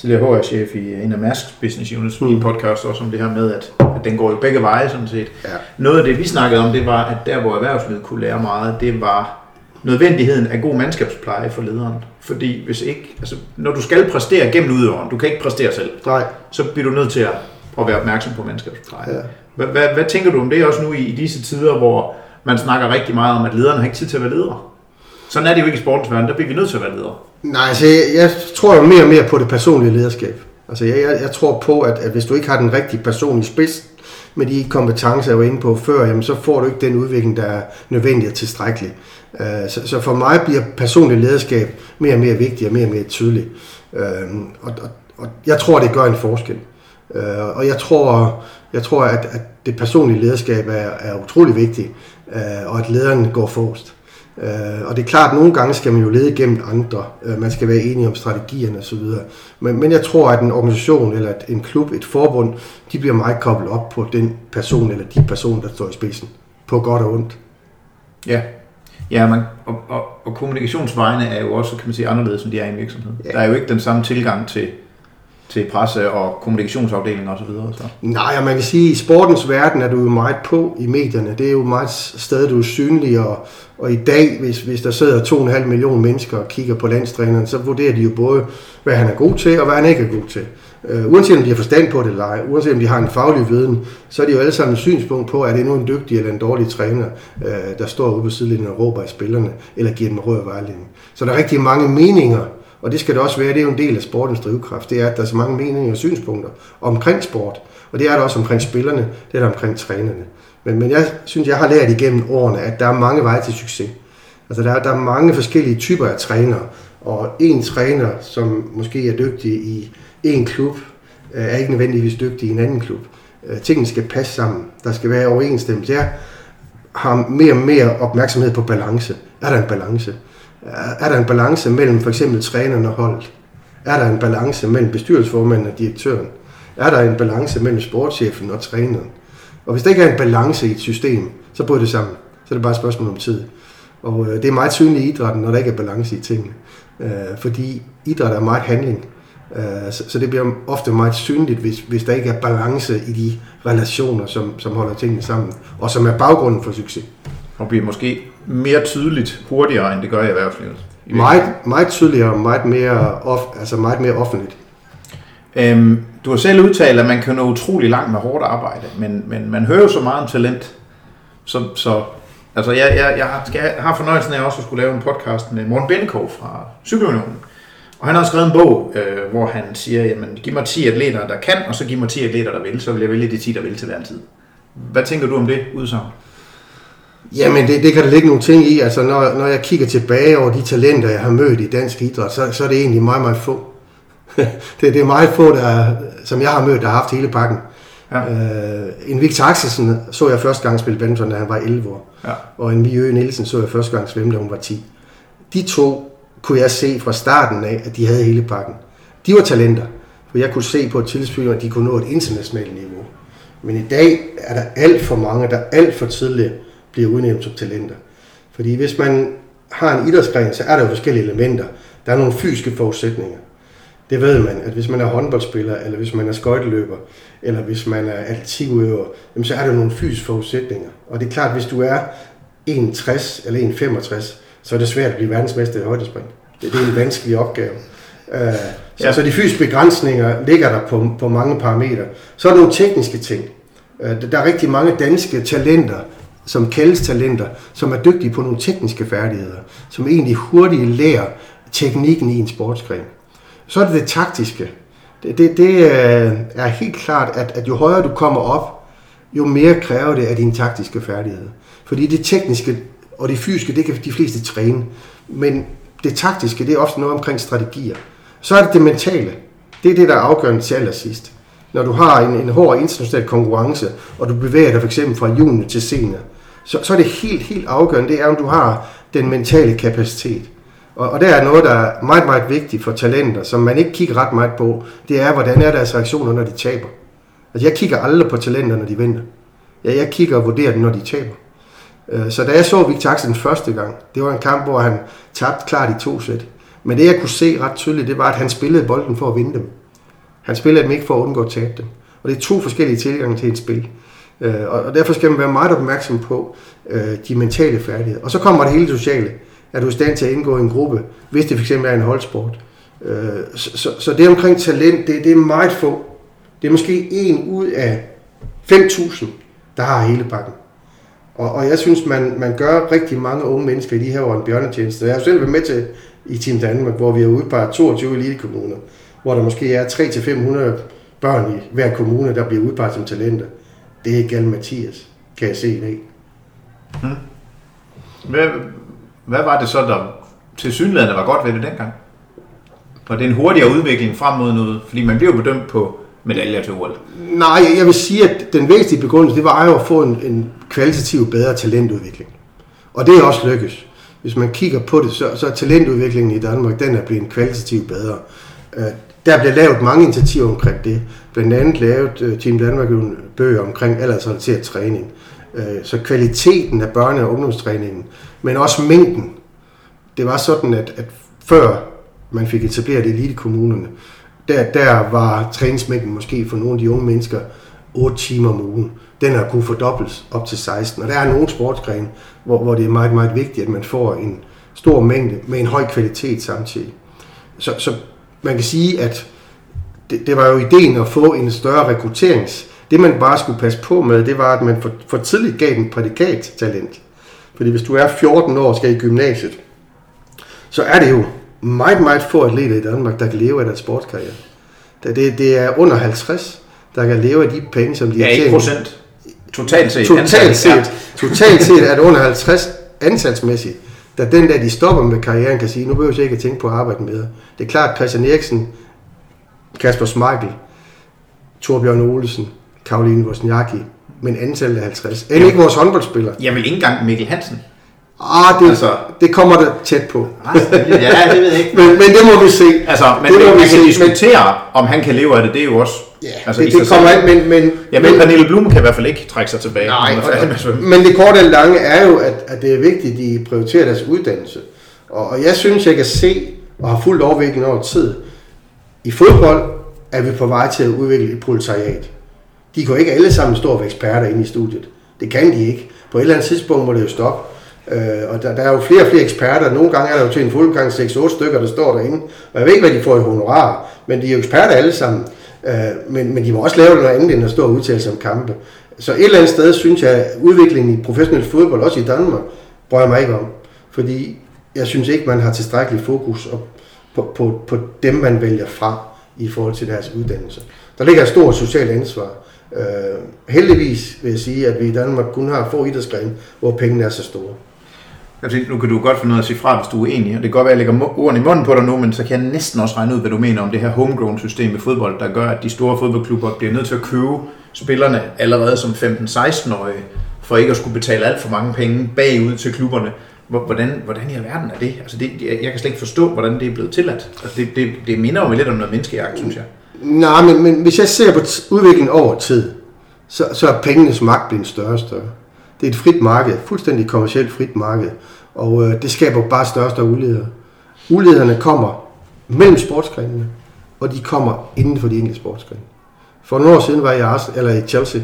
tidligere HR-chef i en af Mærsk's Business Units, mm. i en podcast også om det her med, at, at den går jo begge veje sådan set. Ja. Noget af det, vi snakkede om, det var, at der, hvor erhvervslivet kunne lære meget, det var nødvendigheden af god mandskabspleje for lederen. Fordi hvis ikke, altså, når du skal præstere gennem udøveren, du kan ikke præstere selv, Nej. så bliver du nødt til at, at være opmærksom på mandskabspleje. Ja. Hvad, hvad, hvad tænker du om det også nu i, i disse tider, hvor man snakker rigtig meget om, at lederne har ikke tid til at være ledere? Sådan er det jo ikke i sportens verden, der bliver vi nødt til at være ledere. Nej, altså jeg, jeg tror jo mere og mere på det personlige lederskab. Altså jeg, jeg, jeg tror på, at, at hvis du ikke har den rigtige person i spids, med de kompetencer, jeg var inde på før, jamen, så får du ikke den udvikling, der er nødvendig og tilstrækkelig. Øh, så, så for mig bliver personligt lederskab mere og mere vigtigt og mere og mere tydeligt. Øh, og, og, og jeg tror, det gør en forskel. Øh, og jeg tror, jeg tror at, at det personlige lederskab er, er utrolig vigtigt, øh, og at lederen går forrest. Øh, og det er klart, at nogle gange skal man jo lede gennem andre. Øh, man skal være enige om strategierne osv. Men, men jeg tror, at en organisation eller en klub, et forbund, de bliver meget koblet op på den person eller de personer, der står i spidsen. På godt og ondt. Ja, Ja, man, og, og, og kommunikationsvejene er jo også, kan man sige, anderledes, end de er i en virksomhed. Ja. Der er jo ikke den samme tilgang til, til presse og kommunikationsafdelingen osv. Så. Nej, og man kan sige, at i sportens verden er du jo meget på i medierne. Det er jo meget sted, du er synlig, og, og i dag, hvis, hvis der sidder 2,5 millioner mennesker og kigger på landstræneren, så vurderer de jo både, hvad han er god til, og hvad han ikke er god til. Uh, uanset om de har forstand på det eller ej, uanset om de har en faglig viden, så er de jo alle sammen et synspunkt på, at det nu en dygtig eller en dårlig træner, uh, der står ude på sidelinjen og råber af spillerne, eller giver dem rød vejledning. Så der er rigtig mange meninger og det skal det også være, det er jo en del af sportens drivkraft, det er, at der er så mange meninger og synspunkter omkring sport. Og det er der også omkring spillerne, det er der omkring trænerne. Men, men jeg synes, jeg har lært igennem årene, at der er mange veje til succes. Altså der, er, der er mange forskellige typer af trænere, og en træner, som måske er dygtig i en klub, øh, er ikke nødvendigvis dygtig i en anden klub. Øh, tingene skal passe sammen. Der skal være overensstemmelse. Jeg har mere og mere opmærksomhed på balance. Er der en balance? Er der en balance mellem for eksempel træneren og holdet? Er der en balance mellem bestyrelsesformanden og direktøren? Er der en balance mellem sportschefen og træneren? Og hvis der ikke er en balance i et system, så bryder det sammen. Så er det bare et spørgsmål om tid. Og øh, det er meget synligt i idrætten, når der ikke er balance i tingene. Øh, fordi idræt er meget handling. Øh, så, så det bliver ofte meget synligt, hvis, hvis der ikke er balance i de relationer, som, som holder tingene sammen, og som er baggrunden for succes. Og bliver måske mere tydeligt hurtigere, end det gør i erhvervslivet. I meget, meget tydeligere og meget mere, off, altså meget mere offentligt. Øhm, du har selv udtalt, at man kan nå utrolig langt med hårdt arbejde, men, men man hører jo så meget om talent. Så, så altså jeg, jeg, jeg, har, skal, jeg har fornøjelsen af også at skulle lave en podcast med Morten Benko fra Cykelunionen. Og han har skrevet en bog, øh, hvor han siger, jamen giv mig 10 atleter, der kan, og så giv mig 10 atleter, der vil, så vil jeg vælge de 10, der vil til hver tid. Hvad tænker du om det udsagn? Jamen, det, det kan der ligge nogle ting i. Altså, når, når jeg kigger tilbage over de talenter, jeg har mødt i dansk idræt, så, så er det egentlig meget, meget få. det, det er meget få, der, som jeg har mødt, der har haft hele pakken. Ja. Øh, en Victor Axelsen så jeg første gang spille badminton, da han var 11 år. Ja. Og en Miø Nielsen så jeg første gang svømme, da hun var 10. De to kunne jeg se fra starten af, at de havde hele pakken. De var talenter, for jeg kunne se på et tidspunkt, at de kunne nå et internationalt niveau. Men i dag er der alt for mange, der alt for tidligt bliver udnævnt som talenter. Fordi hvis man har en idrætsgren, så er der jo forskellige elementer. Der er nogle fysiske forudsætninger. Det ved man, at hvis man er håndboldspiller, eller hvis man er skøjteløber, eller hvis man er atletikudøver, så er der nogle fysiske forudsætninger. Og det er klart, at hvis du er 1,60 eller 1,65, så er det svært at blive verdensmester i højdespring. Det, det er en vanskelig opgave. Uh, så, ja. så de fysiske begrænsninger ligger der på, på mange parametre. Så er der nogle tekniske ting. Uh, der er rigtig mange danske talenter, som kaldes talenter, som er dygtige på nogle tekniske færdigheder, som egentlig hurtigt lærer teknikken i en sportsgren. Så er det det taktiske. Det, det, det øh, er helt klart, at, at jo højere du kommer op, jo mere kræver det af dine taktiske færdigheder. Fordi det tekniske og det fysiske, det kan de fleste træne. Men det taktiske, det er ofte noget omkring strategier. Så er det det mentale. Det er det, der er afgørende til allersidst. Når du har en, en hård international konkurrence, og du bevæger dig for eksempel fra juni til senior, så, så er det helt, helt afgørende, det er, om du har den mentale kapacitet. Og, og det er noget, der er meget, meget vigtigt for talenter, som man ikke kigger ret meget på. Det er, hvordan er deres reaktioner, når de taber. Altså, jeg kigger aldrig på talenter, når de vinder. Ja, jeg kigger og vurderer dem, når de taber. Øh, så da jeg så Victor Axel den første gang, det var en kamp, hvor han tabte klart i to sæt. Men det, jeg kunne se ret tydeligt, det var, at han spillede bolden for at vinde dem. Han spillede dem ikke for at undgå at tabe dem. Og det er to forskellige tilgange til et spil. Øh, og derfor skal man være meget opmærksom på øh, de mentale færdigheder. Og så kommer det hele sociale. Er du i stand til at indgå i en gruppe, hvis det fx er en holdsport. Øh, så, så, så det omkring talent, det, det er meget få. Det er måske en ud af 5.000, der har hele pakken. Og, og jeg synes, man, man gør rigtig mange unge mennesker i de her år en bjørnetjeneste. Jeg har selv været med til i Team Danmark, hvor vi har udpeget 22 elitekommuner, hvor der måske er 3-500 børn i hver kommune, der bliver udpeget som talenter. Det er ikke Mathias, kan jeg se dag. Hmm. Hvad, hvad var det så, der til synligheden var godt ved det dengang? Var det en hurtigere udvikling frem mod noget? Fordi man bliver jo bedømt på medaljer til OL. Nej, jeg vil sige, at den væsentlige begrundelse, det var jo at få en, en kvalitativ bedre talentudvikling. Og det er også lykkes. Hvis man kigger på det, så, så er talentudviklingen i Danmark, den er blevet kvalitativt bedre. Uh, der bliver lavet mange initiativer omkring det. Blandt andet lavet øh, Team Danmark en bøger omkring aldersrelateret træning. Øh, så kvaliteten af børne- og ungdomstræningen, men også mængden. Det var sådan, at, at før man fik etableret elitekommunerne, der, der var træningsmængden måske for nogle af de unge mennesker 8 timer om ugen. Den har kunnet fordobles op til 16. Og der er nogle sportsgrene, hvor, hvor det er meget, meget vigtigt, at man får en stor mængde med en høj kvalitet samtidig. Så, så man kan sige, at det, det var jo ideen at få en større rekrutterings. Det man bare skulle passe på med, det var, at man for, for tidligt gav den prædikattalent. Fordi hvis du er 14 år og skal i gymnasiet, så er det jo meget, meget få atleter i Danmark, der kan leve af deres sportskarriere. Det, det er under 50, der kan leve af de penge, som de ja, har tjent. procent. Totalt set. Totalt set, ja. totalt set er det under 50 ansatsmæssigt. Da den der, de stopper med karrieren, kan sige, nu behøver jeg ikke at tænke på at arbejde med. Det er klart, Christian Eriksen, Kasper Smeichel, Torbjørn Olesen, Karoline Wozniacki, men antallet er 50. End ikke vores håndboldspillere. Jeg vil ikke engang Mikkel Hansen. Ah, det, altså, det kommer der tæt på. Ah, ja, det ved jeg ikke. men, men det må vi se. Altså, men det må man vi kan se. diskutere, men, om han kan leve af det, det er jo også... Ja, altså, det, det kommer ind, men... men ja, men, men Pernille Blume kan i hvert fald ikke trække sig tilbage. Nej, men det korte og lange er jo, at, at det er vigtigt, at de prioriterer deres uddannelse. Og, og jeg synes, jeg kan se, og har fuldt overvikling over tid, i fodbold er vi på vej til at udvikle et proletariat. De kan jo ikke alle sammen stå og være eksperter inde i studiet. Det kan de ikke. På et eller andet tidspunkt må det jo stoppe. Øh, og der, der er jo flere og flere eksperter. Nogle gange er der jo til en fuldgang 6-8 stykker, der står derinde. Og jeg ved ikke, hvad de får i honorar, men de er jo eksperter alle sammen. Øh, men, men de må også lave noget andet end at stå og udtale sig om kampe. Så et eller andet sted synes jeg, at udviklingen i professionel fodbold, også i Danmark, brøjer mig ikke om. Fordi jeg synes ikke, man har tilstrækkelig fokus på, på, på dem, man vælger fra i forhold til deres uddannelse. Der ligger et stort socialt ansvar. Øh, heldigvis vil jeg sige, at vi i Danmark kun har få idrætsgrene, hvor pengene er så store. Jeg tænkte, nu kan du godt finde noget at sige fra, hvis du er uenig. Og det kan godt være, at jeg lægger ordene i munden på dig nu, men så kan jeg næsten også regne ud, hvad du mener om det her homegrown system i fodbold, der gør, at de store fodboldklubber bliver nødt til at købe spillerne allerede som 15-16-årige, for ikke at skulle betale alt for mange penge bagud til klubberne. Hvordan, hvordan i alverden er det? Altså det, jeg kan slet ikke forstå, hvordan det er blevet tilladt. Altså det, det, det minder jo lidt om noget menneskejagt, synes jeg. Nej, men, men hvis jeg ser på udviklingen over tid, så, så er pengenes magt blevet større og større. Det er et frit marked, fuldstændig kommercielt frit marked, og øh, det skaber bare større og større uligheder. Ulighederne kommer mellem sportsgrenene, og de kommer inden for de enkelte sportsgrene. For nogle år siden var jeg i, Arsenal, eller i Chelsea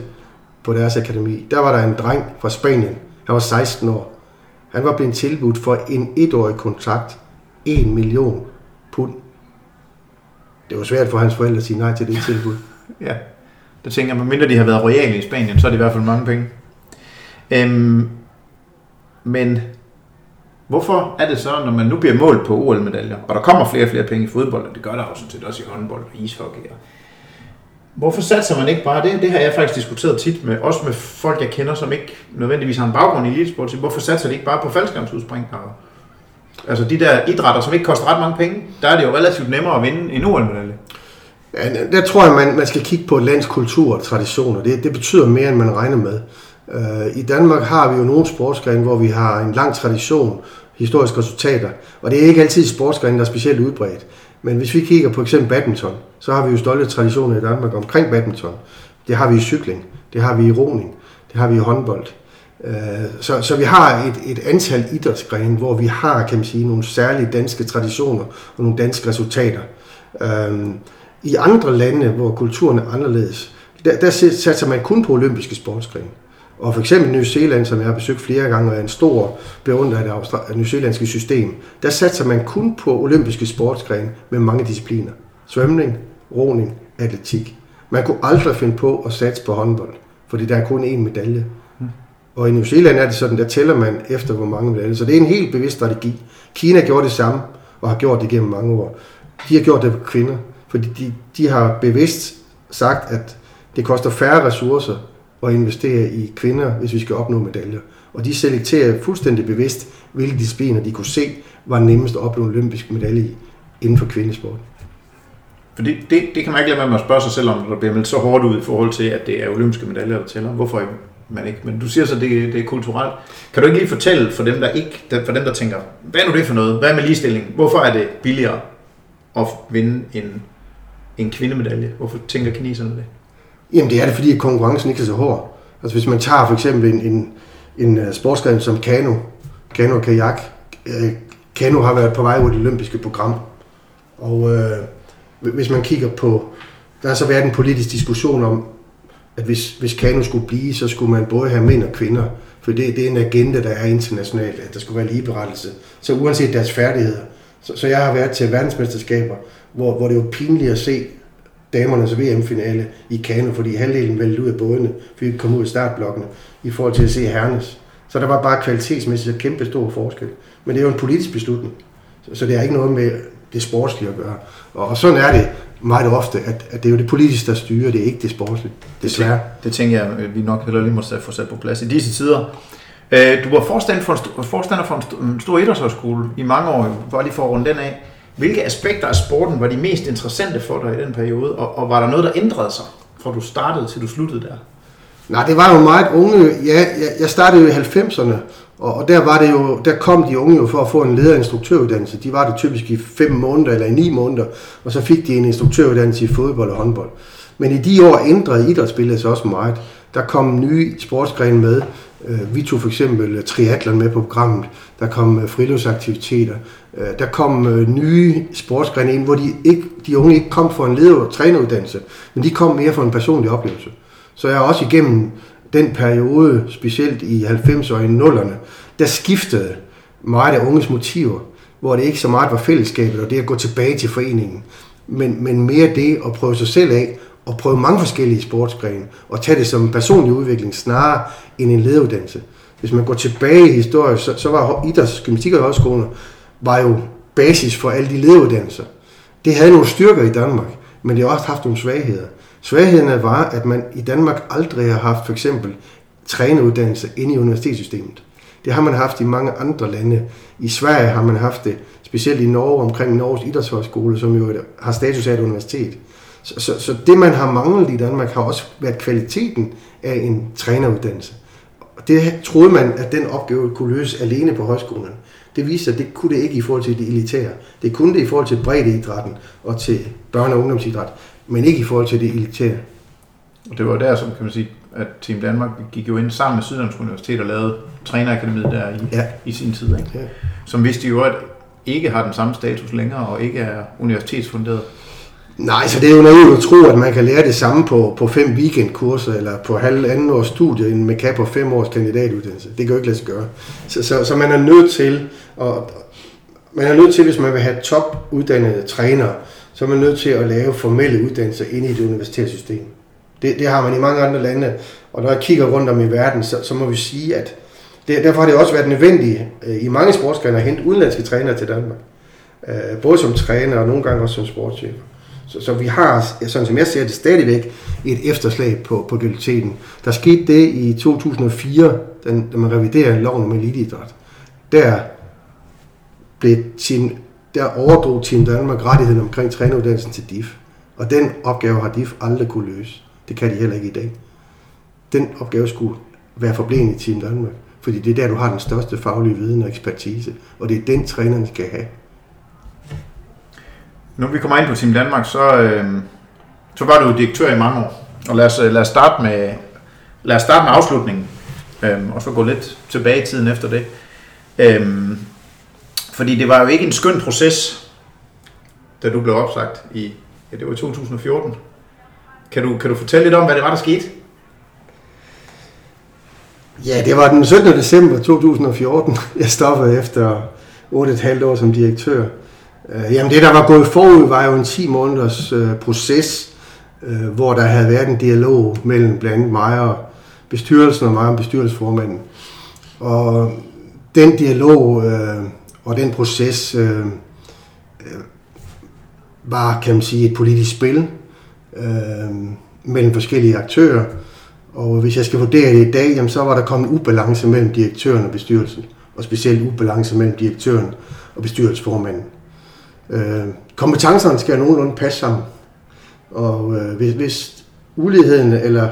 på deres akademi. Der var der en dreng fra Spanien. Han var 16 år. Han var blevet tilbudt for en etårig kontrakt 1 million pund. Det var svært for hans forældre at sige nej til det tilbud. ja, der tænker man, mindre de har været royale i Spanien, så er det i hvert fald mange penge. Øhm, men hvorfor er det så, når man nu bliver målt på OL-medaljer, og der kommer flere og flere penge i fodbold, og det gør der også, set også i håndbold og ishockey, og Hvorfor satser man ikke bare det? Det har jeg faktisk diskuteret tit med, også med folk, jeg kender, som ikke nødvendigvis har en baggrund i elitesport. Hvorfor satser de ikke bare på faldskærmsudspring? Altså de der idrætter, som ikke koster ret mange penge, der er det jo relativt nemmere at vinde en OL-medalje. Ja, der tror jeg, man, man skal kigge på et lands kultur og traditioner. Det, det betyder mere, end man regner med. Øh, I Danmark har vi jo nogle sportsgrene, hvor vi har en lang tradition, historiske resultater, og det er ikke altid sportsgrene, der er specielt udbredt. Men hvis vi kigger på eksempel badminton, så har vi jo stolte traditioner i Danmark omkring badminton. Det har vi i cykling, det har vi i roning, det har vi i håndbold. Øh, så, så vi har et, et antal idrætsgrene, hvor vi har kan man sige, nogle særlige danske traditioner og nogle danske resultater. Øh, I andre lande, hvor kulturen er anderledes, der, der satser man kun på olympiske sportsgrene. Og for eksempel New Zealand, som jeg har besøgt flere gange, og er en stor beundrer af det, af New Zealandske system, der satser man kun på olympiske sportsgrene med mange discipliner. Svømning, roning, atletik. Man kunne aldrig finde på at satse på håndbold, fordi der er kun én medalje. Og i New Zealand er det sådan, der tæller man efter, hvor mange medaljer. Så det er en helt bevidst strategi. Kina gjorde det samme, og har gjort det gennem mange år. De har gjort det på kvinder, fordi de, de har bevidst sagt, at det koster færre ressourcer at investere i kvinder, hvis vi skal opnå medaljer. Og de selekterer fuldstændig bevidst, hvilke discipliner de kunne se var nemmest at opnå en olympisk medalje i inden for kvindesport. For det, det, det kan man ikke lade være med at spørge sig selv om, når der bliver meldt så hårdt ud i forhold til, at det er olympiske medaljer, der tæller. Hvorfor man ikke? Men du siger så, at det, det er kulturelt. Kan du ikke lige fortælle for dem, der ikke, for dem, der tænker, hvad er nu det for noget? Hvad er med ligestilling? Hvorfor er det billigere at vinde en, en kvindemedalje? Hvorfor tænker kineserne det? Jamen det er det, fordi konkurrencen ikke er så hård. Altså hvis man tager for eksempel en, en, en øh, sportsgren som kano, kano og kajak. Øh, kano har været på vej ud i det olympiske program. Og øh, hvis man kigger på, der har så været en politisk diskussion om, at hvis, hvis kano skulle blive, så skulle man både have mænd og kvinder. For det, det er en agenda, der er internationalt, at der skulle være ligeberettelse. Så uanset deres færdigheder. Så, så jeg har været til verdensmesterskaber, hvor, hvor det var pinligt at se damernes VM-finale i kano, fordi halvdelen væltede ud af bådene, fordi vi kom ud af startblokkene, i forhold til at se herrenes. Så der var bare kvalitetsmæssigt kæmpe stor forskel. Men det er jo en politisk beslutning. Så, det er ikke noget med det sportslige at gøre. Og, og sådan er det meget ofte, at, at det er jo det politiske, der styrer, det er ikke det sportslige. Desværre. Det, det tænker jeg, vi nok heller lige må få sat på plads i disse tider. Øh, du var forstander for en, forstander for en stor idrætshøjskole i mange år, bare lige for at runde den af. Hvilke aspekter af sporten var de mest interessante for dig i den periode, og, og var der noget, der ændrede sig, fra du startede til du sluttede der? Nej, det var jo meget unge. Ja, jeg jeg startede jo i 90'erne, og og der, var det jo, der kom de unge jo for at få en lederinstruktøruddannelse. De var det typisk i 5 måneder eller i 9 måneder, og så fik de en instruktøruddannelse i fodbold og håndbold. Men i de år ændrede idrætsbilledet sig også meget. Der kom nye sportsgrene med. Øh, vi tog for eksempel triatlon med på programmet. Der kom øh, friluftsaktiviteter. Øh, der kom øh, nye sportsgrene ind, hvor de, ikke, de unge ikke kom for en leder- og træneruddannelse, men de kom mere for en personlig oplevelse. Så jeg også igennem den periode, specielt i 90'erne og i 0'erne, der skiftede meget af unges motiver, hvor det ikke så meget var fællesskabet og det at gå tilbage til foreningen, men, men mere det at prøve sig selv af og prøve mange forskellige sportsgrene og tage det som en personlig udvikling snarere end en lederuddannelse. Hvis man går tilbage i historien, så, så var idræts, gymnastik og højskoler var jo basis for alle de lederuddannelser. Det havde nogle styrker i Danmark, men det har også haft nogle svagheder. Svaghederne var, at man i Danmark aldrig har haft for eksempel træneruddannelse inde i universitetssystemet. Det har man haft i mange andre lande. I Sverige har man haft det, specielt i Norge omkring Norges Idrætshøjskole, som jo har status af et universitet. Så, så, så det, man har manglet i Danmark, har også været kvaliteten af en træneruddannelse. Det troede man, at den opgave kunne løses alene på højskolen. Det viste sig, at det kunne det ikke i forhold til det elitære. Det kunne det i forhold til breddeidrætten og til børne- og ungdomsidræt men ikke i forhold til det elitære. Og det var der, som kan man sige, at Team Danmark gik jo ind sammen med Syddansk Universitet og lavede trænerakademiet der i, ja. i sin tid. Ikke? Ja. Som vidste jo, at ikke har den samme status længere og ikke er universitetsfunderet. Nej, så det er jo naivt at tro, at man kan lære det samme på, på fem weekendkurser eller på halvanden års studie, end man kan på fem års kandidatuddannelse. Det kan jo ikke lade sig gøre. Så, så, så man er nødt til, at, man er nødt til, hvis man vil have topuddannede trænere, så er man nødt til at lave formelle uddannelser inde i det universitetssystem. Det, det har man i mange andre lande, og når jeg kigger rundt om i verden, så, så må vi sige, at det, derfor har det også været nødvendigt øh, i mange sportsgrene at hente udenlandske trænere til Danmark. Øh, både som træner og nogle gange også som sportschef. Så, så vi har, sådan som jeg ser det, stadigvæk et efterslag på, på dualiteten. Der skete det i 2004, da man reviderede loven om eliteidræt. Der blev Team der overdrog Team Danmark rettigheden omkring træneruddannelsen til DIF. Og den opgave har DIF aldrig kunne løse. Det kan de heller ikke i dag. Den opgave skulle være forblevet i Team Danmark. Fordi det er der, du har den største faglige viden og ekspertise. Og det er den, trænerne skal have. Nu vi kommer ind på Team Danmark, så, øh, så var du direktør i mange år. Og lad os, øh, lad os, starte, med, lad os starte med afslutningen. Øh, og så gå lidt tilbage i tiden efter det. Øh, fordi det var jo ikke en skøn proces, da du blev opsagt i, ja, det var 2014. Kan du, kan du fortælle lidt om, hvad det var, der skete? Ja, det var den 17. december 2014. Jeg stoppede efter 8,5 år som direktør. Øh, jamen det, der var gået forud, var jo en 10 måneders øh, proces, øh, hvor der havde været en dialog mellem blandt andet mig og bestyrelsen og mig og bestyrelsesformanden. Og den dialog øh, og den proces øh, øh, var, kan man sige, et politisk spil øh, mellem forskellige aktører. Og hvis jeg skal vurdere det i dag, jamen, så var der kommet ubalance mellem direktøren og bestyrelsen. Og specielt ubalance mellem direktøren og bestyrelsesformanden. Øh, kompetencerne skal nogenlunde passe sammen. Og øh, hvis, hvis uligheden eller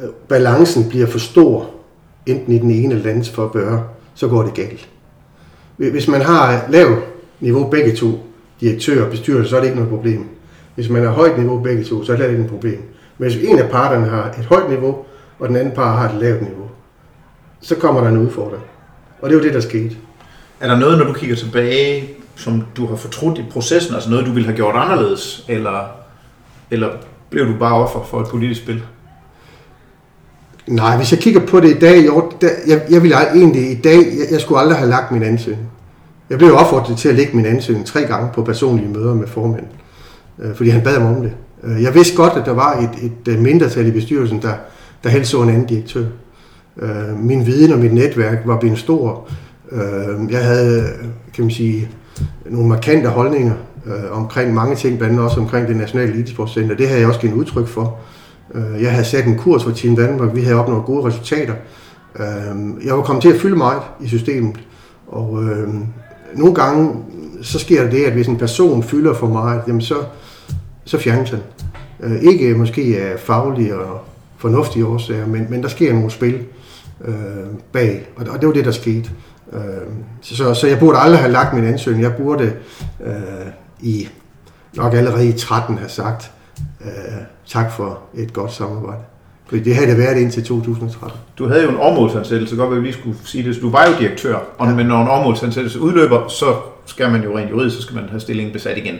øh, balancen bliver for stor, enten i den ene eller den anden for at gøre, så går det galt. Hvis man har lav niveau begge to, direktør og bestyrelse, så er det ikke noget problem. Hvis man har højt niveau begge to, så er det ikke et problem. Men hvis en af parterne har et højt niveau, og den anden part har et lavt niveau, så kommer der en udfordring. Og det er jo det, der skete. Er der noget, når du kigger tilbage, som du har fortrudt i processen, altså noget, du ville have gjort anderledes, eller, eller blev du bare offer for et politisk spil? Nej, hvis jeg kigger på det i dag, jeg, jeg, jeg ville egentlig i dag, jeg, jeg skulle aldrig have lagt min ansøgning. Jeg blev opfordret til at lægge min ansøgning tre gange på personlige møder med formanden, øh, fordi han bad mig om det. Øh, jeg vidste godt, at der var et, et øh, mindretal i bestyrelsen, der, der helst så en anden direktør. Øh, min viden og mit netværk var blevet stor. Øh, jeg havde, kan man sige, nogle markante holdninger øh, omkring mange ting, blandt andet også omkring det nationale elitesportscenter. Det havde jeg også givet udtryk for. Øh, jeg havde sat en kurs for Team Danmark. Vi havde opnået gode resultater. Øh, jeg var kommet til at fylde meget i systemet. Og øh, nogle gange, så sker det, at hvis en person fylder for meget, jamen så, så fjernes han. Øh, ikke måske af faglige og fornuftige årsager, men, men der sker nogle spil øh, bag, og, og det var det, der skete. Øh, så, så jeg burde aldrig have lagt min ansøgning. Jeg burde øh, i nok allerede i 13 have sagt øh, tak for et godt samarbejde. Fordi det havde det været indtil 2013. Du havde jo en årmålsansættelse, godt vi lige skulle sige det. Så du var jo direktør, og ja. men når en årmålsansættelse udløber, så skal man jo rent juridisk, så skal man have stillingen besat igen.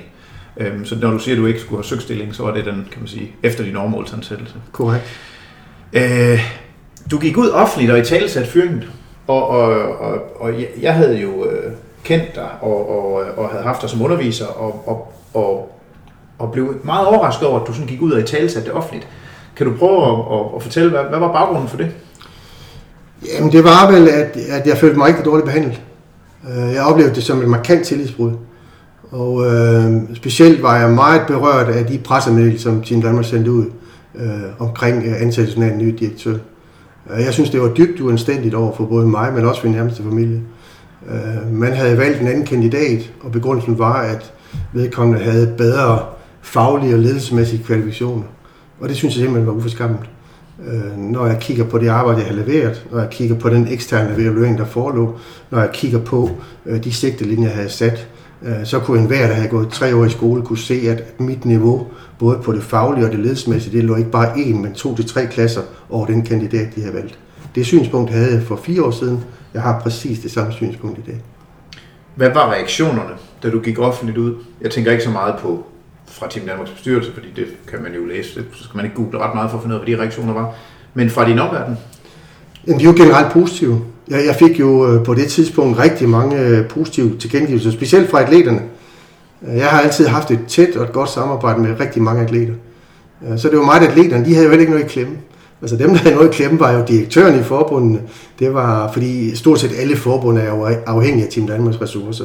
Øhm, så når du siger, at du ikke skulle have søgt stilling, så var det den, kan man sige, efter din årmålsansættelse. Korrekt. Øh, du gik ud offentligt og i tale sat fyringen, og, og, og, og jeg havde jo øh, kendt dig og, og, og havde haft dig som underviser, og, og, og, og blev meget overrasket over, at du sådan gik ud og i tale det offentligt. Kan du prøve at, at, at fortælle, hvad, hvad var baggrunden for det? Jamen det var vel, at, at jeg følte mig rigtig dårligt behandlet. Øh, jeg oplevede det som et markant tillidsbrud. Og øh, specielt var jeg meget berørt af de pressemeddelelser, som Team Danmark sendte ud øh, omkring øh, ansættelsen af en ny direktør. Øh, Øh, jeg synes, det var dybt uanstændigt over for både mig, men også for min nærmeste familie. Øh, man havde valgt en anden kandidat, og begrundelsen var, at vedkommende havde bedre faglige og ledelsesmæssige kvalifikationer. Og det synes jeg simpelthen var uforskammet. Øh, når jeg kigger på det arbejde, jeg har leveret, når jeg kigger på den eksterne evaluering, der forelå, når jeg kigger på de sigtelinjer, jeg havde sat, Øh, så kunne enhver, der havde gået tre år i skole, kunne se, at mit niveau, både på det faglige og det ledelsesmæssige, det lå ikke bare en, men to til tre klasser over den kandidat, de havde valgt. Det synspunkt havde jeg for fire år siden. Jeg har præcis det samme synspunkt i dag. Hvad var reaktionerne, da du gik offentligt ud? Jeg tænker ikke så meget på fra Team Danmarks bestyrelse, fordi det kan man jo læse, det, så skal man ikke google ret meget for at finde ud af, hvad de reaktioner var. Men fra din omverden? Jamen, de er jo generelt positive. Jeg, jeg fik jo øh, på det tidspunkt rigtig mange øh, positive tilkendegivelser, specielt fra atleterne. Øh, jeg har altid haft et tæt og et godt samarbejde med rigtig mange atleter. Så det var meget atleterne, de havde jo ikke noget i klemme. Altså dem, der havde noget i klemme, var jo direktøren i forbundene. Det var, fordi stort set alle forbund er jo afhængige af Team Danmarks ressourcer.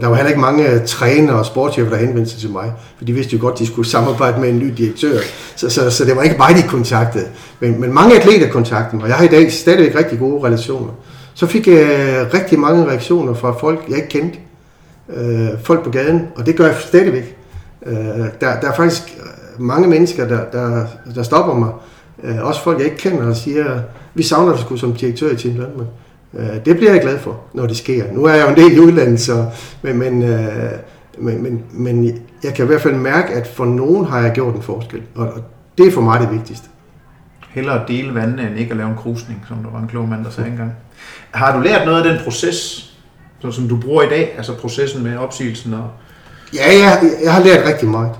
Der var heller ikke mange øh, trænere og sportschefer, der henvendte sig til mig, for de vidste jo godt, at de skulle samarbejde med en ny direktør. Så, så, så det var ikke mig, de kontaktede. Men, men mange atleter kontaktede mig, og jeg har i dag stadigvæk rigtig gode relationer. Så fik jeg øh, rigtig mange reaktioner fra folk, jeg ikke kendte. Øh, folk på gaden, og det gør jeg stadigvæk. Øh, der, der er faktisk øh, mange mennesker, der, der, der stopper mig. Øh, også folk, jeg ikke kender, og siger, vi savner dig sgu som direktør i Team Danmark. Øh, det bliver jeg glad for, når det sker. Nu er jeg jo en del i udlandet, så, men, men, øh, men, men, men jeg kan i hvert fald mærke, at for nogen har jeg gjort en forskel, og, og det er for mig det vigtigste. Hellere at dele vandene, end ikke at lave en krusning, som der var en klog mand, der sagde engang. Har du lært noget af den proces, som du bruger i dag, altså processen med opsigelsen? Og... Ja, jeg, jeg har lært rigtig meget.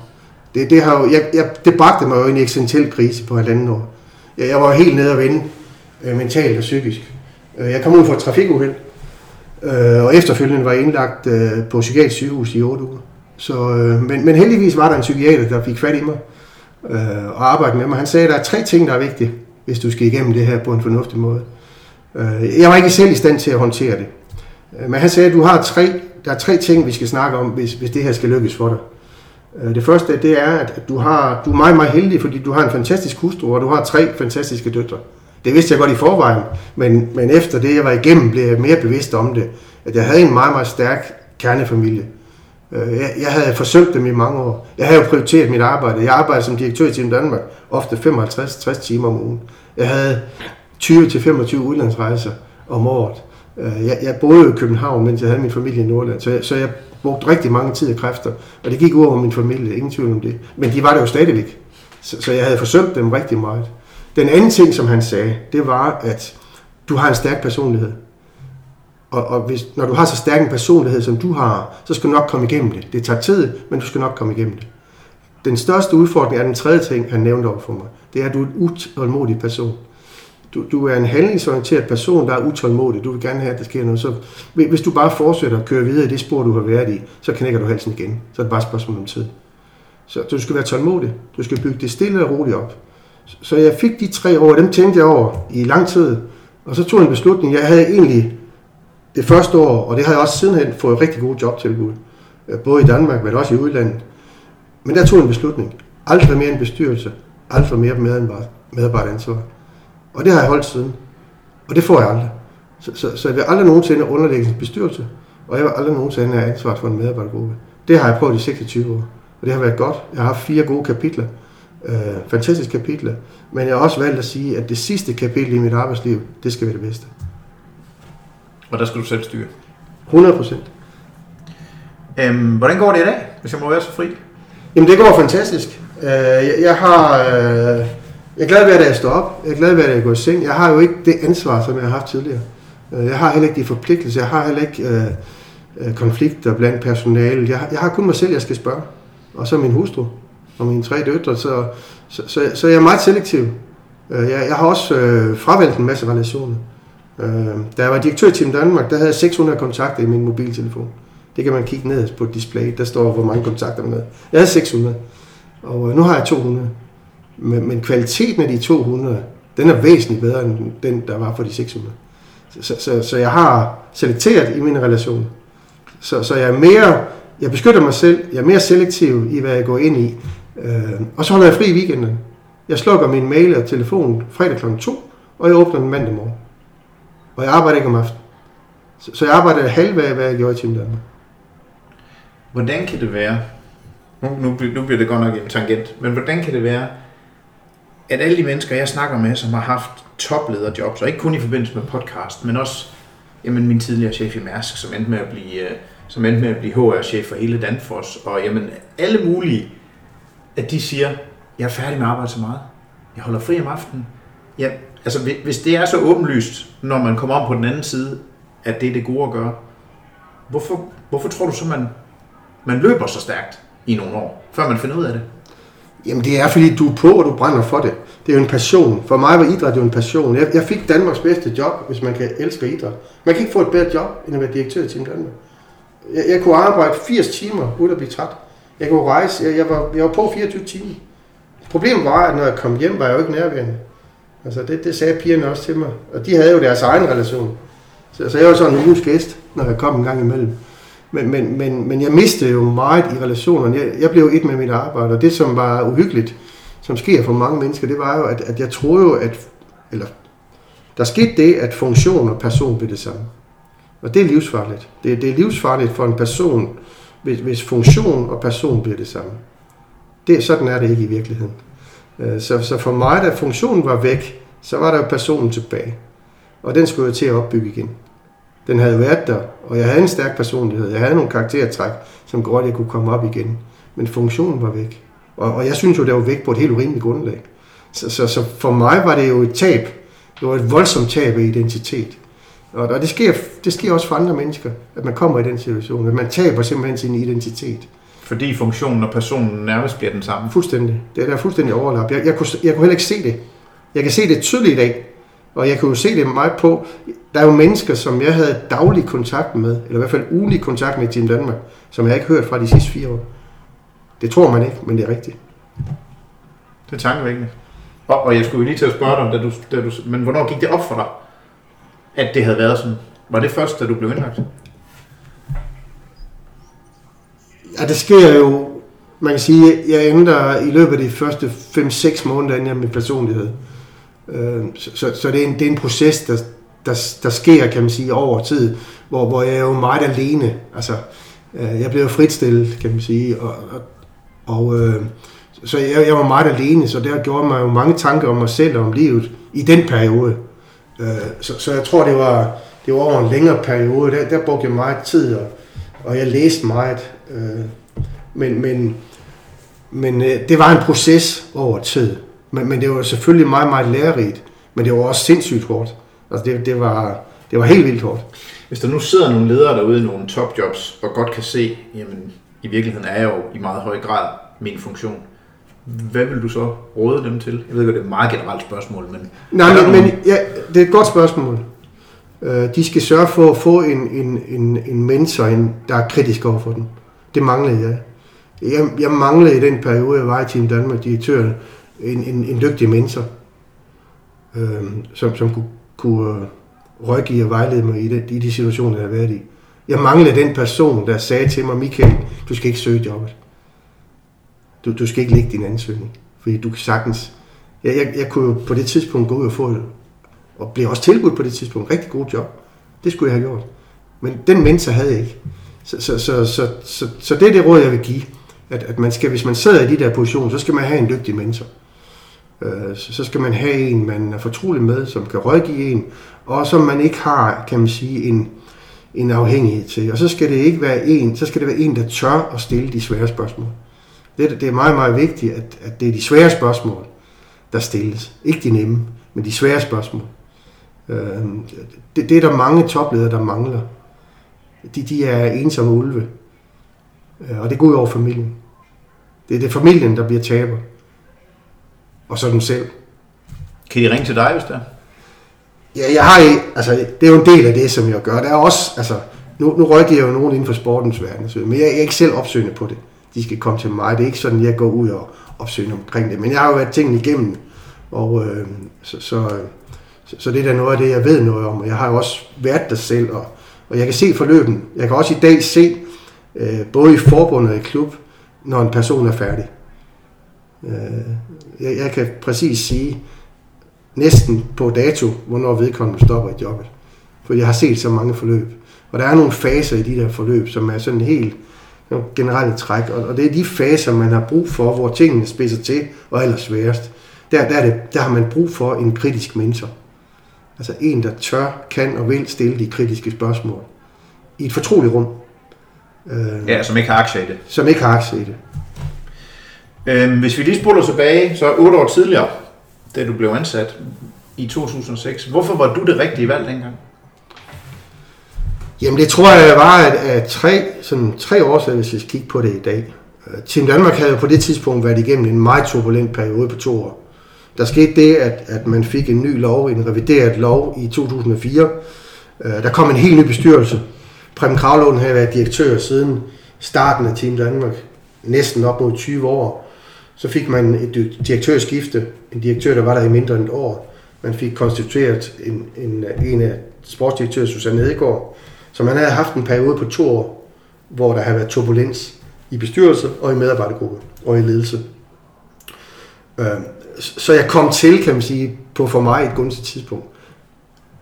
Det, det, har jo, jeg, jeg, det bragte mig jo i en eksistentiel krise på halvanden år. Jeg, jeg var helt nede at vende, øh, mentalt og psykisk. Øh, jeg kom ud for et trafikuheld, øh, og efterfølgende var jeg indlagt øh, på psykiatrisk sygehus i 8 uger. Så, øh, men, men heldigvis var der en psykiater, der fik fat i mig øh, og arbejdede med mig. Han sagde, at der er tre ting, der er vigtige. hvis du skal igennem det her på en fornuftig måde. Øh, jeg var ikke selv i stand til at håndtere det. Men han sagde, at du har tre, der er tre ting, vi skal snakke om, hvis, hvis det her skal lykkes for dig. Det første, det er, at du, har, du er meget, meget heldig, fordi du har en fantastisk hustru, og du har tre fantastiske døtre. Det vidste jeg godt i forvejen, men, men efter det, jeg var igennem, blev jeg mere bevidst om det. At jeg havde en meget, meget stærk kernefamilie. Øh, jeg, jeg havde forsøgt dem i mange år. Jeg havde jo prioriteret mit arbejde. Jeg arbejdede som direktør i Team Danmark, ofte 55-60 timer om ugen. Jeg havde 20-25 udlandsrejser om året. Øh, jeg, jeg boede i København, mens jeg havde min familie i Nordland, så jeg, så jeg brugte rigtig mange tid og kræfter, og det gik ud over min familie, ingen tvivl om det. Men de var der jo stadigvæk, så, så jeg havde forsømt dem rigtig meget. Den anden ting, som han sagde, det var, at du har en stærk personlighed. Og, og hvis, når du har så stærk en personlighed, som du har, så skal du nok komme igennem det. Det tager tid, men du skal nok komme igennem det. Den største udfordring er den tredje ting, han nævnte over for mig. Det er, at du er en utålmodig person. Du, du er en handlingsorienteret person, der er utålmodig. Du vil gerne have, at der sker noget. Så hvis du bare fortsætter at køre videre i det spor, du har været i, så knækker du halsen igen. Så er det bare et spørgsmål om tid. Så du skal være tålmodig. Du skal bygge det stille og roligt op. Så jeg fik de tre år, dem tænkte jeg over i lang tid. Og så tog jeg en beslutning. Jeg havde egentlig det første år, og det har jeg også sidenhen fået rigtig gode jobtilbud. Øh, både i Danmark, men også i udlandet. Men der tog jeg en beslutning. Aldrig mere en bestyrelse. Aldrig mere medarbejderansvar. Og det har jeg holdt siden. Og det får jeg aldrig. Så, så, så jeg vil aldrig nogensinde underlægge en bestyrelse, og jeg vil aldrig nogensinde have ansvar for en medarbejdergruppe. Det har jeg prøvet i 26 år, og det har været godt. Jeg har haft fire gode kapitler, øh, fantastiske kapitler, men jeg har også valgt at sige, at det sidste kapitel i mit arbejdsliv, det skal være det bedste. Og der skal du selv styre? 100 procent. Øhm, hvordan går det i dag, hvis jeg må være så fri? Jamen det går fantastisk. Øh, jeg, jeg har... Øh, jeg er glad ved, at jeg står op. Jeg er glad ved, at jeg går i seng. Jeg har jo ikke det ansvar, som jeg har haft tidligere. Øh, jeg har heller ikke de forpligtelser. Jeg har heller ikke øh, øh, konflikter blandt personalet. Jeg, jeg har kun mig selv, jeg skal spørge. Og så min hustru og mine tre døtre. Så, så, så, så jeg er meget selektiv. Øh, jeg, jeg har også øh, fravalgt en masse relationer. Øh, da jeg var direktør i Team Danmark, der havde jeg 600 kontakter i min mobiltelefon. Det kan man kigge ned på display. Der står, hvor mange kontakter man havde. Jeg havde 600. Og øh, nu har jeg 200. Men, men kvaliteten af de 200, den er væsentligt bedre end den, der var for de 600. Så, så, så jeg har selekteret i min relation. Så, så jeg er mere, jeg beskytter mig selv, jeg er mere selektiv i, hvad jeg går ind i. Øh, og så holder jeg fri i weekenden. Jeg slukker min mail og telefon fredag kl. 2, og jeg åbner den mandag morgen. Og jeg arbejder ikke om aftenen. Så, så jeg arbejder halv af, hvad jeg gjorde i Team Danmark. Hvordan kan det være, nu, nu, nu bliver det godt nok en tangent, men hvordan kan det være, at alle de mennesker, jeg snakker med, som har haft toplederjobs, og ikke kun i forbindelse med podcast, men også jamen, min tidligere chef i Mærsk, som endte med at blive, øh, som endte med at blive HR-chef for hele Danfoss, og jamen, alle mulige, at de siger, jeg er færdig med at arbejde så meget. Jeg holder fri om aftenen. Ja, altså hvis det er så åbenlyst, når man kommer om på den anden side, at det er det gode at gøre, hvorfor, hvorfor tror du så, man, man løber så stærkt i nogle år, før man finder ud af det? Jamen det er fordi du er på, og du brænder for det. Det er jo en passion. For mig var idræt jo en passion. Jeg, jeg fik Danmarks bedste job, hvis man kan elske idræt. Man kan ikke få et bedre job, end at være direktør i Team Danmark. Jeg, jeg kunne arbejde 80 timer, uden at blive træt. Jeg kunne rejse. Jeg, jeg, var, jeg var på 24 timer. Problemet var, at når jeg kom hjem, var jeg jo ikke nærværende. Altså det, det sagde pigerne også til mig. Og de havde jo deres egen relation. Så, så jeg var sådan en ugens gæst, når jeg kom en gang imellem. Men, men, men, men jeg mistede jo meget i relationerne. Jeg, jeg blev et med mit arbejde, og det som var uhyggeligt, som sker for mange mennesker, det var jo, at, at jeg troede jo, at, eller der skete det, at funktion og person blev det samme. Og det er livsfarligt. Det, det er livsfarligt for en person, hvis, hvis funktion og person bliver det samme. Det, sådan er det ikke i virkeligheden. Øh, så, så for mig, da funktionen var væk, så var der jo personen tilbage. Og den skulle jeg til at opbygge igen. Den havde været der, og jeg havde en stærk personlighed. Jeg havde nogle karaktertræk, som gjorde, at jeg kunne komme op igen. Men funktionen var væk. Og, og jeg synes jo, det var væk på et helt urimeligt grundlag. Så, så, så for mig var det jo et tab. Det var et voldsomt tab af identitet. Og, og det, sker, det sker også for andre mennesker, at man kommer i den situation. At man taber simpelthen sin identitet. Fordi funktionen og personen nærmest bliver den samme? Fuldstændig. Det er der fuldstændig overlap. Jeg, jeg, kunne, jeg kunne heller ikke se det. Jeg kan se det tydeligt i dag. Og jeg kunne jo se det meget på, der er jo mennesker, som jeg havde daglig kontakt med, eller i hvert fald ugenlig kontakt med i Team Danmark, som jeg ikke hørt fra de sidste fire år. Det tror man ikke, men det er rigtigt. Det er tankevækkende. Og, og jeg skulle jo lige til at spørge dig, da du, da du, men hvornår gik det op for dig, at det havde været sådan? Var det først, da du blev indlagt? Ja, det sker jo, man kan sige, jeg ændrer i løbet af de første 5-6 måneder, inden jeg min personlighed. Øh, så, så, så det, er en, det er en proces, der, der, der sker, kan man sige, over tid, hvor, hvor jeg er jo meget alene. Altså, øh, jeg blev fritstillet, kan man sige, og, og, og øh, så jeg, jeg var meget alene, så der gjorde mig jo mange tanker om mig selv og om livet i den periode. Øh, så, så jeg tror, det var, det var over en længere periode. Der, der brugte jeg meget tid, og, og jeg læste meget. Øh, men men, men øh, det var en proces over tid. Men, men det var selvfølgelig meget, meget lærerigt. Men det var også sindssygt hårdt. Altså det, det, var, det var helt vildt hårdt. Hvis der nu sidder nogle ledere derude i nogle topjobs, og godt kan se, jamen i virkeligheden er jeg jo i meget høj grad min funktion. Hvad vil du så råde dem til? Jeg ved ikke, det er et meget generelt spørgsmål, men... Nej, men, men ja, det er et godt spørgsmål. Øh, de skal sørge for at få en, en, en, en mentor, en, der er kritisk over for dem. Det manglede jeg. Jeg, jeg manglede i den periode, jeg var i Team Danmark, direktøren, en, en, en dygtig mentor, øh, som, som kunne, kunne øh, rådgive og vejlede mig i, det, i de situationer, jeg har været i. Jeg manglede den person, der sagde til mig, Michael, du skal ikke søge jobbet. Du, du skal ikke lægge din ansøgning, fordi du kan sagtens... Jeg, jeg, jeg kunne jo på det tidspunkt gå ud og få et, og blev også tilbudt på det tidspunkt, rigtig god job. Det skulle jeg have gjort. Men den mentor havde jeg ikke. Så, så, så, så, så, så det er det råd, jeg vil give. At, at man skal, hvis man sidder i de der positioner, så skal man have en dygtig mentor. Øh, så skal man have en, man er fortrolig med, som kan rådgive en, og som man ikke har, kan man sige, en, en afhængighed til. Og så skal det ikke være en, så skal det være en, der tør at stille de svære spørgsmål. Det, det er meget, meget vigtigt, at, at det er de svære spørgsmål, der stilles. Ikke de nemme, men de svære spørgsmål. Øh, det, det er der mange topledere, der mangler. De, de er ensomme ulve. Øh, og det går ud over familien. Det er det familien, der bliver taber. Og så dem selv. Kan de ringe til dig, hvis det er? Ja, jeg har altså, det er jo en del af det, som jeg gør. Der er også, altså, nu, nu rådgiver jeg jo nogen inden for sportens verden, men jeg, jeg er ikke selv opsøgende på det. De skal komme til mig. Det er ikke sådan, jeg går ud og opsøger omkring det. Men jeg har jo været tingene igennem, og øh, så, så, så, så det er da noget af det, jeg ved noget om. Og jeg har jo også været der selv, og, og jeg kan se forløben. Jeg kan også i dag se, øh, både i forbundet og i klub, når en person er færdig. Øh, jeg, jeg kan præcis sige, næsten på dato, hvornår vedkommende stopper i jobbet. For jeg har set så mange forløb. Og der er nogle faser i de der forløb, som er sådan helt generelle træk. Og det er de faser, man har brug for, hvor tingene spidser til og er allersværest. Der, der, er det, der har man brug for en kritisk mentor. Altså en, der tør, kan og vil stille de kritiske spørgsmål. I et fortroligt rum. Øh, ja, som ikke har aktier i det. Som ikke har aktier i det. Øh, hvis vi lige spoler tilbage, så otte år tidligere, da du blev ansat i 2006. Hvorfor var du det rigtige valg dengang? Jamen det tror jeg var at, at tre, sådan tre år siden, hvis vi skal kigge på det i dag. Øh, Team Danmark havde på det tidspunkt været igennem en meget turbulent periode på to år. Der skete det, at, at man fik en ny lov, en revideret lov i 2004. Øh, der kom en helt ny bestyrelse. Preben Kravlund havde været direktør siden starten af Team Danmark, næsten op mod 20 år. Så fik man et direktørskifte, en direktør, der var der i mindre end et år. Man fik konstitueret en, en, en af sportsdirektør, Susanne Edegaard, så man havde haft en periode på to år, hvor der havde været turbulens i bestyrelse og i medarbejdergruppe og i ledelse. Øh, så jeg kom til, kan man sige, på for mig et gunstigt tidspunkt.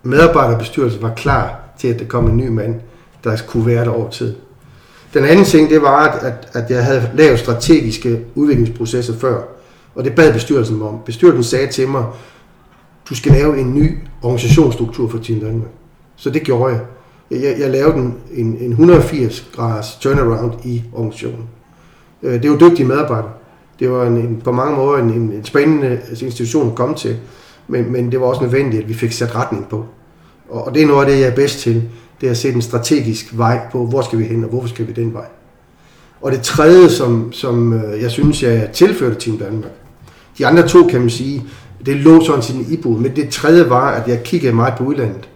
Medarbejderbestyrelsen var klar til, at der kom en ny mand, der kunne være der over tid. Den anden ting, det var, at, at jeg havde lavet strategiske udviklingsprocesser før, og det bad bestyrelsen om. Bestyrelsen sagde til mig, du skal lave en ny organisationsstruktur for Team Danmark. Så det gjorde jeg. Jeg, jeg lavede en, en, en 180 graders turnaround i organisationen. Øh, det var dygtige medarbejdere. Det var en, en, på mange måder en, en, en spændende altså, institution at komme til, men, men det var også nødvendigt, at vi fik sat retning på. Og, og det er noget af det, jeg er bedst til. Det er at sætte en strategisk vej på, hvor skal vi hen, og hvorfor skal vi den vej. Og det tredje, som, som øh, jeg synes, jeg tilførte Team Danmark. De andre to, kan man sige, det lå sådan sin ibu, men det tredje var, at jeg kiggede meget på udlandet.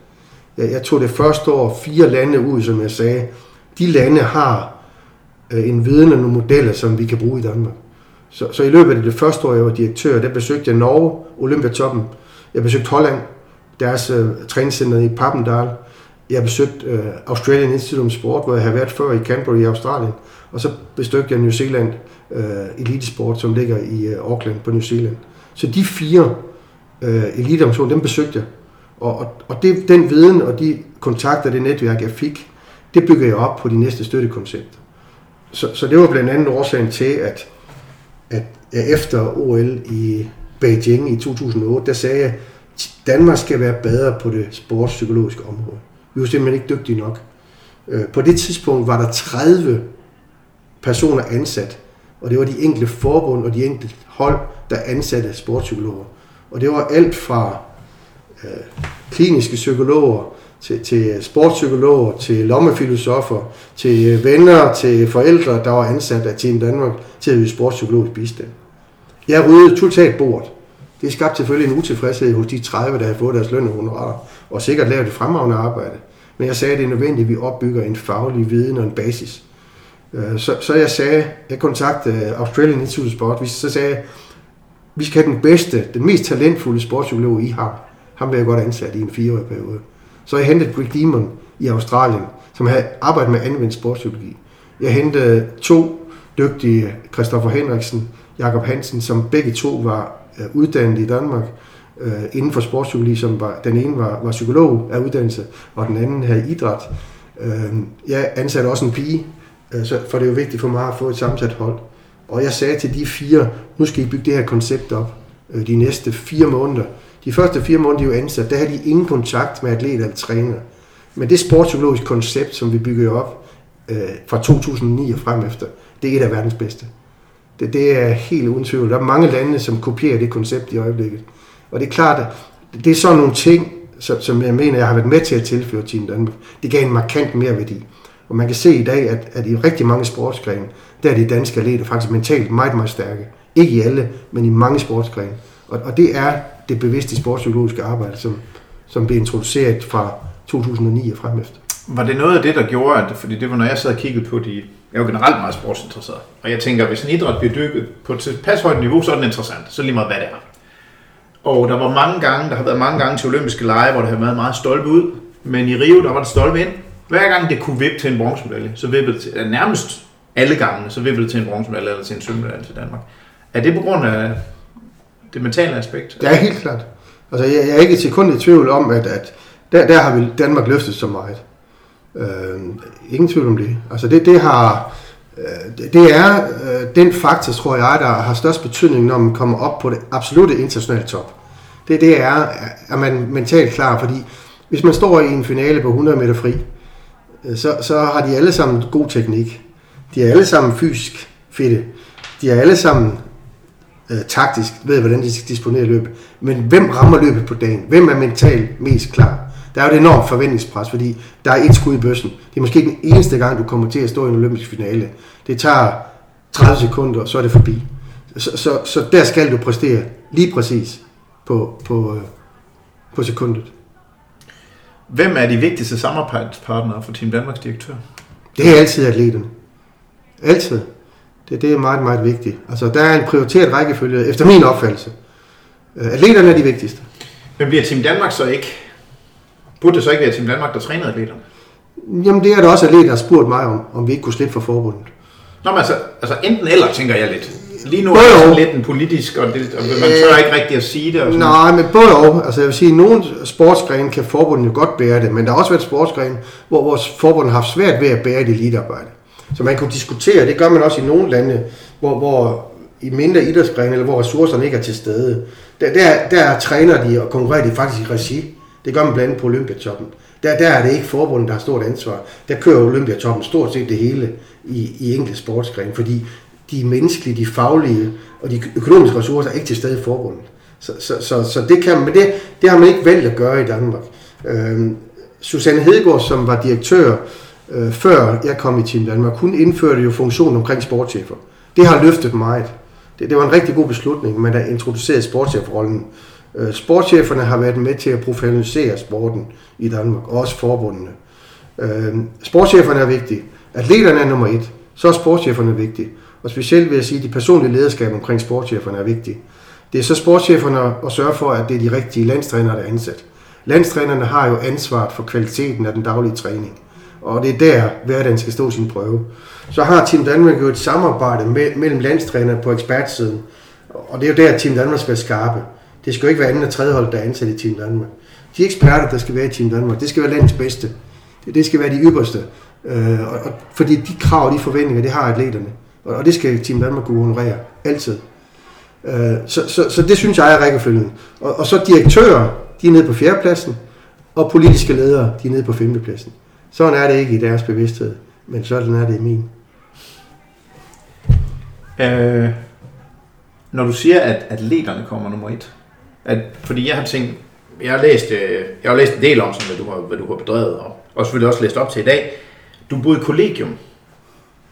Jeg, jeg tog det første år fire lande ud, som jeg sagde. De lande har øh, en viden og nogle modeller, som vi kan bruge i Danmark. Så, så i løbet af det første år, jeg var direktør, der besøgte jeg Norge, Olympiatoppen. Jeg besøgte Holland, deres øh, træningscenter i Papendal. Jeg besøgte øh, Australian Institute of Sport, hvor jeg havde været før i Canberra i Australien. Og så besøgte jeg New Zealand øh, uh, Elitesport, som ligger i øh, Auckland på New Zealand. Så de fire øh, eliteorganisationer, dem besøgte jeg. Og, og, og det, den viden og de kontakter, det netværk, jeg fik, det bygger jeg op på de næste støttekoncepter. Så, så det var blandt andet årsagen til, at, at jeg efter OL i Beijing i 2008, der sagde jeg, at Danmark skal være bedre på det sportspsykologiske område. Vi var simpelthen ikke dygtige nok. Øh, på det tidspunkt var der 30 personer ansat, og det var de enkelte forbund og de enkelte hold, der ansatte sportspsykologer. Og det var alt fra øh, kliniske psykologer, til, til øh, sportspsykologer, til lommefilosofer, til øh, venner, til forældre, der var ansat af Team Danmark til at yde sportspsykologisk bistand. Jeg ryddede totalt bordet. Det skabte selvfølgelig en utilfredshed hos de 30, der havde fået deres løn og honorar, og sikkert lavet et fremragende arbejde. Men jeg sagde, at det er nødvendigt, at vi opbygger en faglig viden og en basis. Øh, så, så jeg sagde, jeg kontaktede Australian Institute of Sport, så sagde jeg, vi skal have den bedste, den mest talentfulde sportspsykolog, I har. Ham blev jeg godt ansat i en fireårig periode. Så jeg hentede Greg Demon i Australien, som havde arbejdet med anvendt sportspsykologi. Jeg hentede to dygtige, Christoffer Henriksen, Jakob Hansen, som begge to var øh, uddannet i Danmark øh, inden for sportspsykologi, som var, den ene var, var psykolog af uddannelse, og den anden havde idræt. Øh, jeg ansatte også en pige, øh, så, for det er jo vigtigt for mig at få et sammensat hold. Og jeg sagde til de fire, nu skal I bygge det her koncept op øh, de næste fire måneder. De første fire måneder, de var ansat, der havde de ingen kontakt med atleter eller træner. Men det sportspsykologiske koncept, som vi byggede op øh, fra 2009 og frem efter, det er et af verdens bedste. Det, det er helt uden tvivl. Der er mange lande, som kopierer det koncept i øjeblikket. Og det er klart, at det er sådan nogle ting, som, som jeg mener, jeg har været med til at tilføre Team Danmark. Det gav en markant mere værdi. Og man kan se i dag, at, at i rigtig mange sportsgrene, der er de danske atleter faktisk mentalt meget, meget stærke. Ikke i alle, men i mange sportsgrene. Og, og det er det bevidste sportspsykologiske arbejde, som, som blev introduceret fra 2009 og frem efter. Var det noget af det, der gjorde, at, fordi det var, når jeg sad og kiggede på de, jeg er jo generelt meget sportsinteresseret, og jeg tænker, hvis en idræt bliver dykket på et tilpas højt niveau, så er den interessant, så lige meget hvad det er. Og der var mange gange, der har været mange gange til olympiske lege, hvor det har været meget stolpe ud, men i Rio, der var det stolpe ind. Hver gang det kunne vippe til en bronzemedalje, så vippede det til, nærmest alle gange, så vippede det til en bronzemedalje eller til en sølvmedalje til Danmark. Er det på grund af det mentale aspekt? Det er helt klart. Altså, jeg, jeg er ikke et sekund i tvivl om, at, at der, der har vi Danmark løftet så meget. Øh, ingen tvivl om det. Altså, det, det har... Øh, det er øh, den faktor, tror jeg, der har størst betydning, når man kommer op på det absolute internationale top. Det, det er, at man mentalt klar, fordi hvis man står i en finale på 100 meter fri, øh, så, så har de alle sammen god teknik. De er alle sammen fysisk fedte. De er alle sammen øh, taktisk, ved hvordan de skal disponere løbet. Men hvem rammer løbet på dagen? Hvem er mentalt mest klar? Der er jo et enormt forventningspres, fordi der er et skud i bøssen. Det er måske den eneste gang, du kommer til at stå i en olympisk finale. Det tager 30 sekunder, og så er det forbi. Så, så, så der skal du præstere lige præcis på, på, øh, på sekundet. Hvem er de vigtigste samarbejdspartnere for Team Danmarks direktør? Det er altid atleterne. Altid. Det, det er meget, meget vigtigt. Altså, der er en prioriteret rækkefølge, efter min opfattelse. Øh, atleterne er de vigtigste. Men bliver Team Danmark så ikke... Burde det så ikke være Team Danmark, der træner atleterne? Jamen, det er der også atleter, der har spurgt mig om, om vi ikke kunne slippe for forbundet. Nå, men altså, altså enten eller, tænker jeg lidt. Lige nu er det lidt en politisk, og, det, og man tør ikke rigtig at sige det. Og sådan. Nej, men både og. Altså jeg vil sige, at nogle sportsgrene kan forbundet jo godt bære det, men der har også været sportsgrene, hvor vores forbund har haft svært ved at bære det elitearbejde. Så man kunne diskutere, det gør man også i nogle lande, hvor, hvor i mindre idrætsgrene, eller hvor ressourcerne ikke er til stede, der, der, der træner de og konkurrerer de faktisk i regi. Det gør man blandt andet på Olympiatoppen. Der, der er det ikke forbundet, der har stort ansvar. Der kører Olympiatoppen stort set det hele i, i enkelte sportsgrene, fordi de menneskelige, de faglige og de økonomiske ressourcer er ikke til stede i forbundet. Så, så, så, så det, kan, men det, det har man ikke valgt at gøre i Danmark. Øhm, Susanne Hedegaard, som var direktør øh, før jeg kom i Team Danmark, hun indførte jo funktionen omkring sportschefer. Det har løftet meget. Det, det var en rigtig god beslutning, man har introduceret sportschefrollen. Øh, sportscheferne har været med til at professionalisere sporten i Danmark, og også forbundene. Øh, sportscheferne er vigtige. Atleterne er nummer et. Så er sportscheferne vigtige. Og specielt vil jeg sige, at de personlige lederskab omkring sportscheferne er vigtige. Det er så sportscheferne at sørge for, at det er de rigtige landstrænere, der er ansat. Landstrænerne har jo ansvaret for kvaliteten af den daglige træning. Og det er der, hverdagen skal stå sin prøve. Så har Team Danmark jo et samarbejde mellem landstræner på ekspertsiden. Og det er jo der, Team Danmark skal være skarpe. Det skal jo ikke være anden og tredje hold, der er ansat i Team Danmark. De eksperter, der skal være i Team Danmark, det skal være landets bedste. Det skal være de ypperste. Øh, og, og, fordi de krav og de forventninger, det har atleterne. Og det skal Team Danmark kunne honorere. Altid. Øh, så, så, så det synes jeg er rækkefølgen. Og, og så direktører, de er nede på fjerdepladsen, og politiske ledere, de er nede på femtepladsen. Sådan er det ikke i deres bevidsthed, men sådan er det i min. Øh, når du siger, at atleterne kommer nummer et, at, fordi jeg har tænkt, jeg har læst, øh, jeg har læst en del om, sådan, hvad, du har, hvad du har bedrevet, og, og selvfølgelig også læst op til i dag. Du boede i kollegium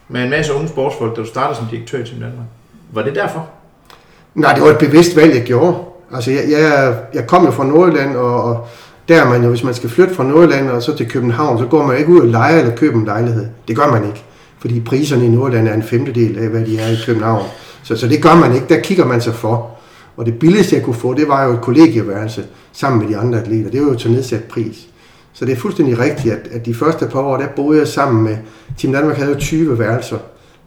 med en masse unge sportsfolk, da du startede som direktør i Team Danmark. Var det derfor? Nej, det var et bevidst valg, jeg gjorde. Altså, jeg, jeg, jeg kom jo fra Nordjylland, og, og der er man jo, hvis man skal flytte fra Nordjylland og så til København, så går man ikke ud og leger eller køber en lejlighed. Det gør man ikke, fordi priserne i Nordjylland er en femtedel af, hvad de er i København. Så, så det gør man ikke, der kigger man sig for. Og det billigste, jeg kunne få, det var jo et kollegieværelse sammen med de andre atleter. Det var jo til nedsat pris. Så det er fuldstændig rigtigt, at, at de første par år, der boede jeg sammen med, Team Danmark havde jo 20 værelser.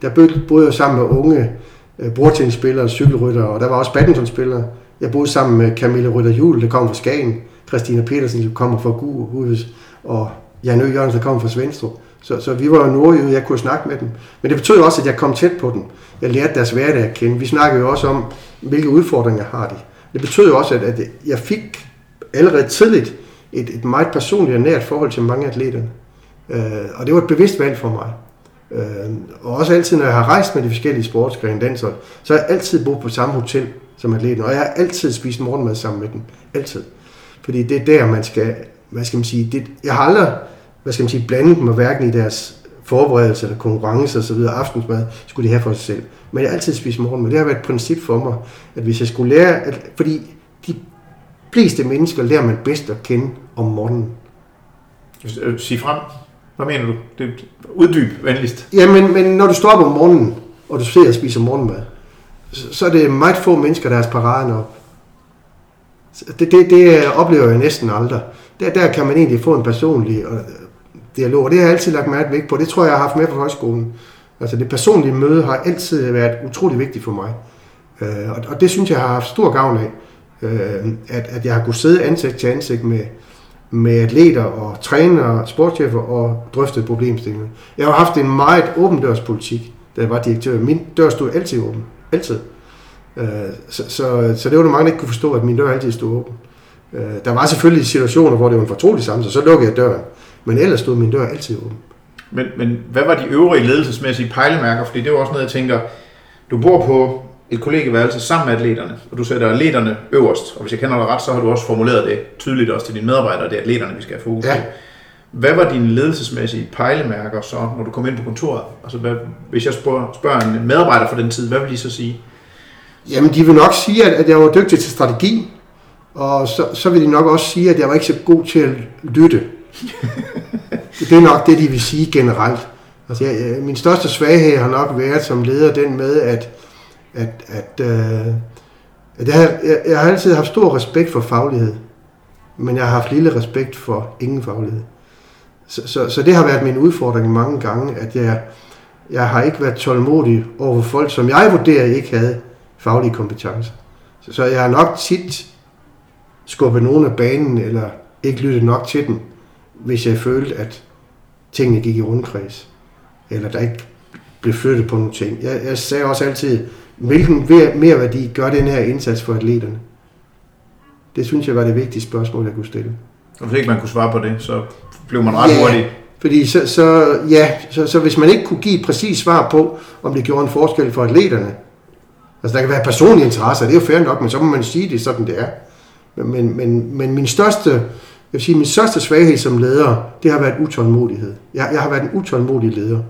Der boede jeg sammen med unge øh, bordtennisspillere, cykelryttere, og der var også badmintonspillere. Jeg boede sammen med Camilla Rytter Jul, der kom fra Skagen, Christina Petersen, der kommer fra Guhus, og Jan Ø. Jørgensen, der kommer fra Svendstrup. Så, så vi var jo nordjyde, jeg kunne snakke med dem. Men det betød også, at jeg kom tæt på dem. Jeg lærte deres hverdag at kende. Vi snakkede jo også om, hvilke udfordringer har de. Det betød jo også, at, at jeg fik allerede tidligt et, et meget personligt og nært forhold til mange atleterne. Øh, og det var et bevidst valg for mig. Øh, og også altid, når jeg har rejst med de forskellige sportsgrene, danser, så har jeg altid boet på samme hotel som atleten, og jeg har altid spist morgenmad sammen med dem. Altid. Fordi det er der, man skal, hvad skal man sige, det, jeg har aldrig, hvad skal man sige, blandet mig hverken i deres forberedelse eller konkurrence osv. Aftensmad skulle de have for sig selv. Men jeg har altid spist morgenmad. Det har været et princip for mig, at hvis jeg skulle lære, at, fordi de fleste mennesker lærer man bedst at kende om morgenen. Øh, sig frem. Hvad mener du? Det uddyb venligst. Ja, men, men når du står op om morgenen, og du sidder og spiser morgenmad, så, så er det meget få mennesker, der er paraden op. Det, det, det oplever jeg næsten aldrig. Der, der kan man egentlig få en personlig øh, dialog, og det har jeg altid lagt meget vægt på. Det tror jeg, jeg har haft med fra højskolen. Altså det personlige møde har altid været utrolig vigtigt for mig. Øh, og, og det synes jeg har haft stor gavn af. Øh, at, at jeg har kunnet sidde ansigt til ansigt med, med atleter og trænere, sportschefer og drøfte problemstillinger. Jeg har haft en meget åben dørspolitik, da jeg var direktør. Min dør stod altid åben. Altid. Øh, så, så, så det var der mange, der ikke kunne forstå, at min dør altid stod åben. Øh, der var selvfølgelig situationer, hvor det var en fortrolig samtale, så lukkede jeg døren. Men ellers stod min dør altid åben. Men, men hvad var de øvrige ledelsesmæssige pejlemærker? Fordi det var også noget, jeg tænker, du bor på et kollegeværelse sammen med atleterne, og du sætter atleterne øverst. Og hvis jeg kender dig ret, så har du også formuleret det tydeligt også til dine medarbejdere, det er atleterne, vi skal have fokus på. Ja. Hvad var dine ledelsesmæssige pejlemærker så, når du kom ind på kontoret? Altså, hvad, hvis jeg spørger, spørger en medarbejder for den tid, hvad vil de så sige? Jamen, de vil nok sige, at, at jeg var dygtig til strategi, og så, så vil de nok også sige, at jeg var ikke så god til at lytte. det er nok det, de vil sige generelt. Altså, jeg, min største svaghed har nok været som leder den med, at, at, at, øh, at jeg, jeg, jeg har altid haft stor respekt for faglighed, men jeg har haft lille respekt for ingen faglighed. Så, så, så det har været min udfordring mange gange, at jeg, jeg har ikke været tålmodig over folk, som jeg vurderer ikke havde faglige kompetencer. Så, så jeg har nok tit skubbet nogen af banen, eller ikke lyttet nok til dem, hvis jeg følte, at tingene gik i rundkreds, eller der ikke blev flyttet på nogle ting. Jeg, jeg sagde også altid, hvilken mere værdi gør den her indsats for atleterne? Det synes jeg var det vigtigste spørgsmål, jeg kunne stille. Og hvis ikke man kunne svare på det, så blev man ret ja, hurtigt. Fordi så, så, ja, så, så hvis man ikke kunne give et præcis svar på, om det gjorde en forskel for atleterne, altså der kan være personlige interesser, det er jo fair nok, men så må man sige det sådan, det er. Men, men, men, men min største, jeg vil sige, min største svaghed som leder, det har været utålmodighed. Jeg, jeg har været en utålmodig leder.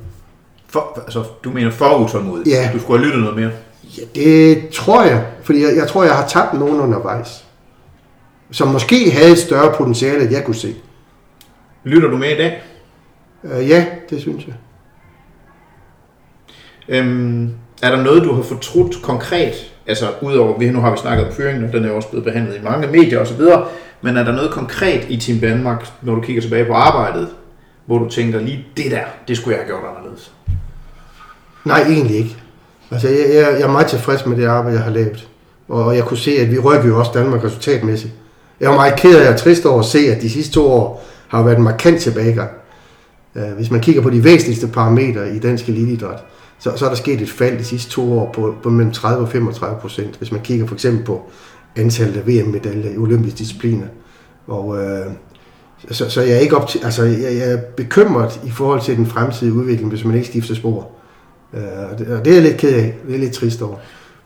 For, altså, du mener for utålmodig? Ja. Du skulle have lyttet noget mere? Ja, det tror jeg. Fordi jeg, jeg tror, jeg har tabt nogen undervejs. Som måske havde et større potentiale, end jeg kunne se. Lytter du med i dag? Uh, ja, det synes jeg. Øhm, er der noget, du har fortrudt konkret? Altså, udover, vi- nu har vi snakket om fyringen, og den er jo også blevet behandlet i mange medier osv., men er der noget konkret i Team Danmark, når du kigger tilbage på arbejdet, hvor du tænker, lige det der, det skulle jeg have gjort anderledes? Nej, egentlig ikke. Altså, jeg, jeg, jeg er meget tilfreds med det arbejde, jeg har lavet. Og jeg kunne se, at vi rykker jo også Danmark resultatmæssigt. Jeg var meget ked af og trist over at se, at de sidste to år har været en markant tilbagegang. Øh, hvis man kigger på de væsentligste parametre i dansk eliteidræt, så, så er der sket et fald de sidste to år på, på mellem 30 og 35 procent. Hvis man kigger for eksempel på antallet af VM-medaljer i olympiske discipliner. Og, øh, så, så jeg er ikke op til, altså, jeg, jeg er bekymret i forhold til den fremtidige udvikling, hvis man ikke skifter spor. Øh, og det, og det er jeg lidt ked af. Det er lidt trist over.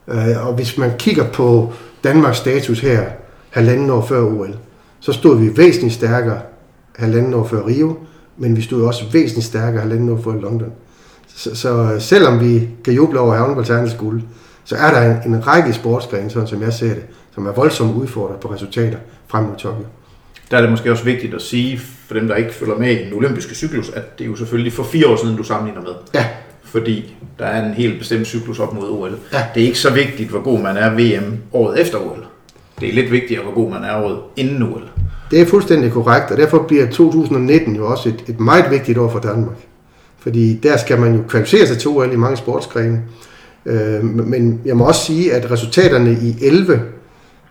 Øh, og hvis man kigger på Danmarks status her, halvanden år før OL, så stod vi væsentligt stærkere halvanden år før Rio, men vi stod også væsentligt stærkere halvanden år før London. Så, så selvom vi kan juble over havnebalternes guld, så er der en, en række sportsgrene, sådan som jeg ser det, som er voldsomt udfordret på resultater frem mod Tokyo. Der er det måske også vigtigt at sige, for dem, der ikke følger med i den olympiske cyklus, at det er jo selvfølgelig for fire år siden, du sammenligner med. Ja, Fordi der er en helt bestemt cyklus op mod OL. Ja. Det er ikke så vigtigt, hvor god man er VM året efter OL. Det er lidt vigtigere, hvor god man er året inden OL. Det er fuldstændig korrekt, og derfor bliver 2019 jo også et, et meget vigtigt år for Danmark. Fordi der skal man jo kvalificere sig til OL i mange sportsgrene. Øh, men jeg må også sige, at resultaterne i 11,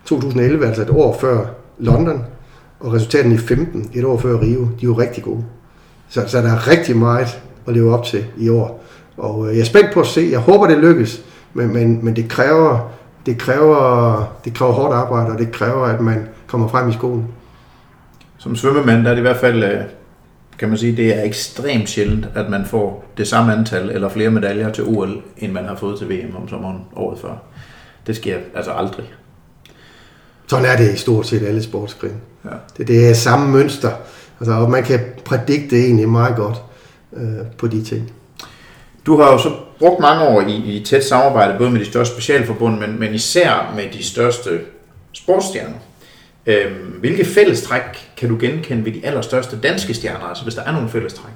2011, altså et år før London, og resultaterne i 15, et år før Rio, de er jo rigtig gode. Så, så der er rigtig meget at leve op til i år. Og øh, jeg er spændt på at se. Jeg håber, det lykkes, men, men, men det kræver det kræver, det kræver hårdt arbejde, og det kræver, at man kommer frem i skolen. Som svømmemand der er det i hvert fald, øh, kan man sige, det er ekstremt sjældent, at man får det samme antal eller flere medaljer til OL, end man har fået til VM om sommeren året før. Det sker altså aldrig. Sådan er det i stort set alle sportsgrene. Ja. Det, det er samme mønster, altså, og man kan prædikte det egentlig meget godt øh, på de ting. Du har jo så brugt mange år i, i tæt samarbejde, både med de største specialforbund, men, men især med de største sportsstjerner. Øhm, hvilke fællestræk kan du genkende ved de allerstørste danske stjerner, altså hvis der er nogle fællestræk?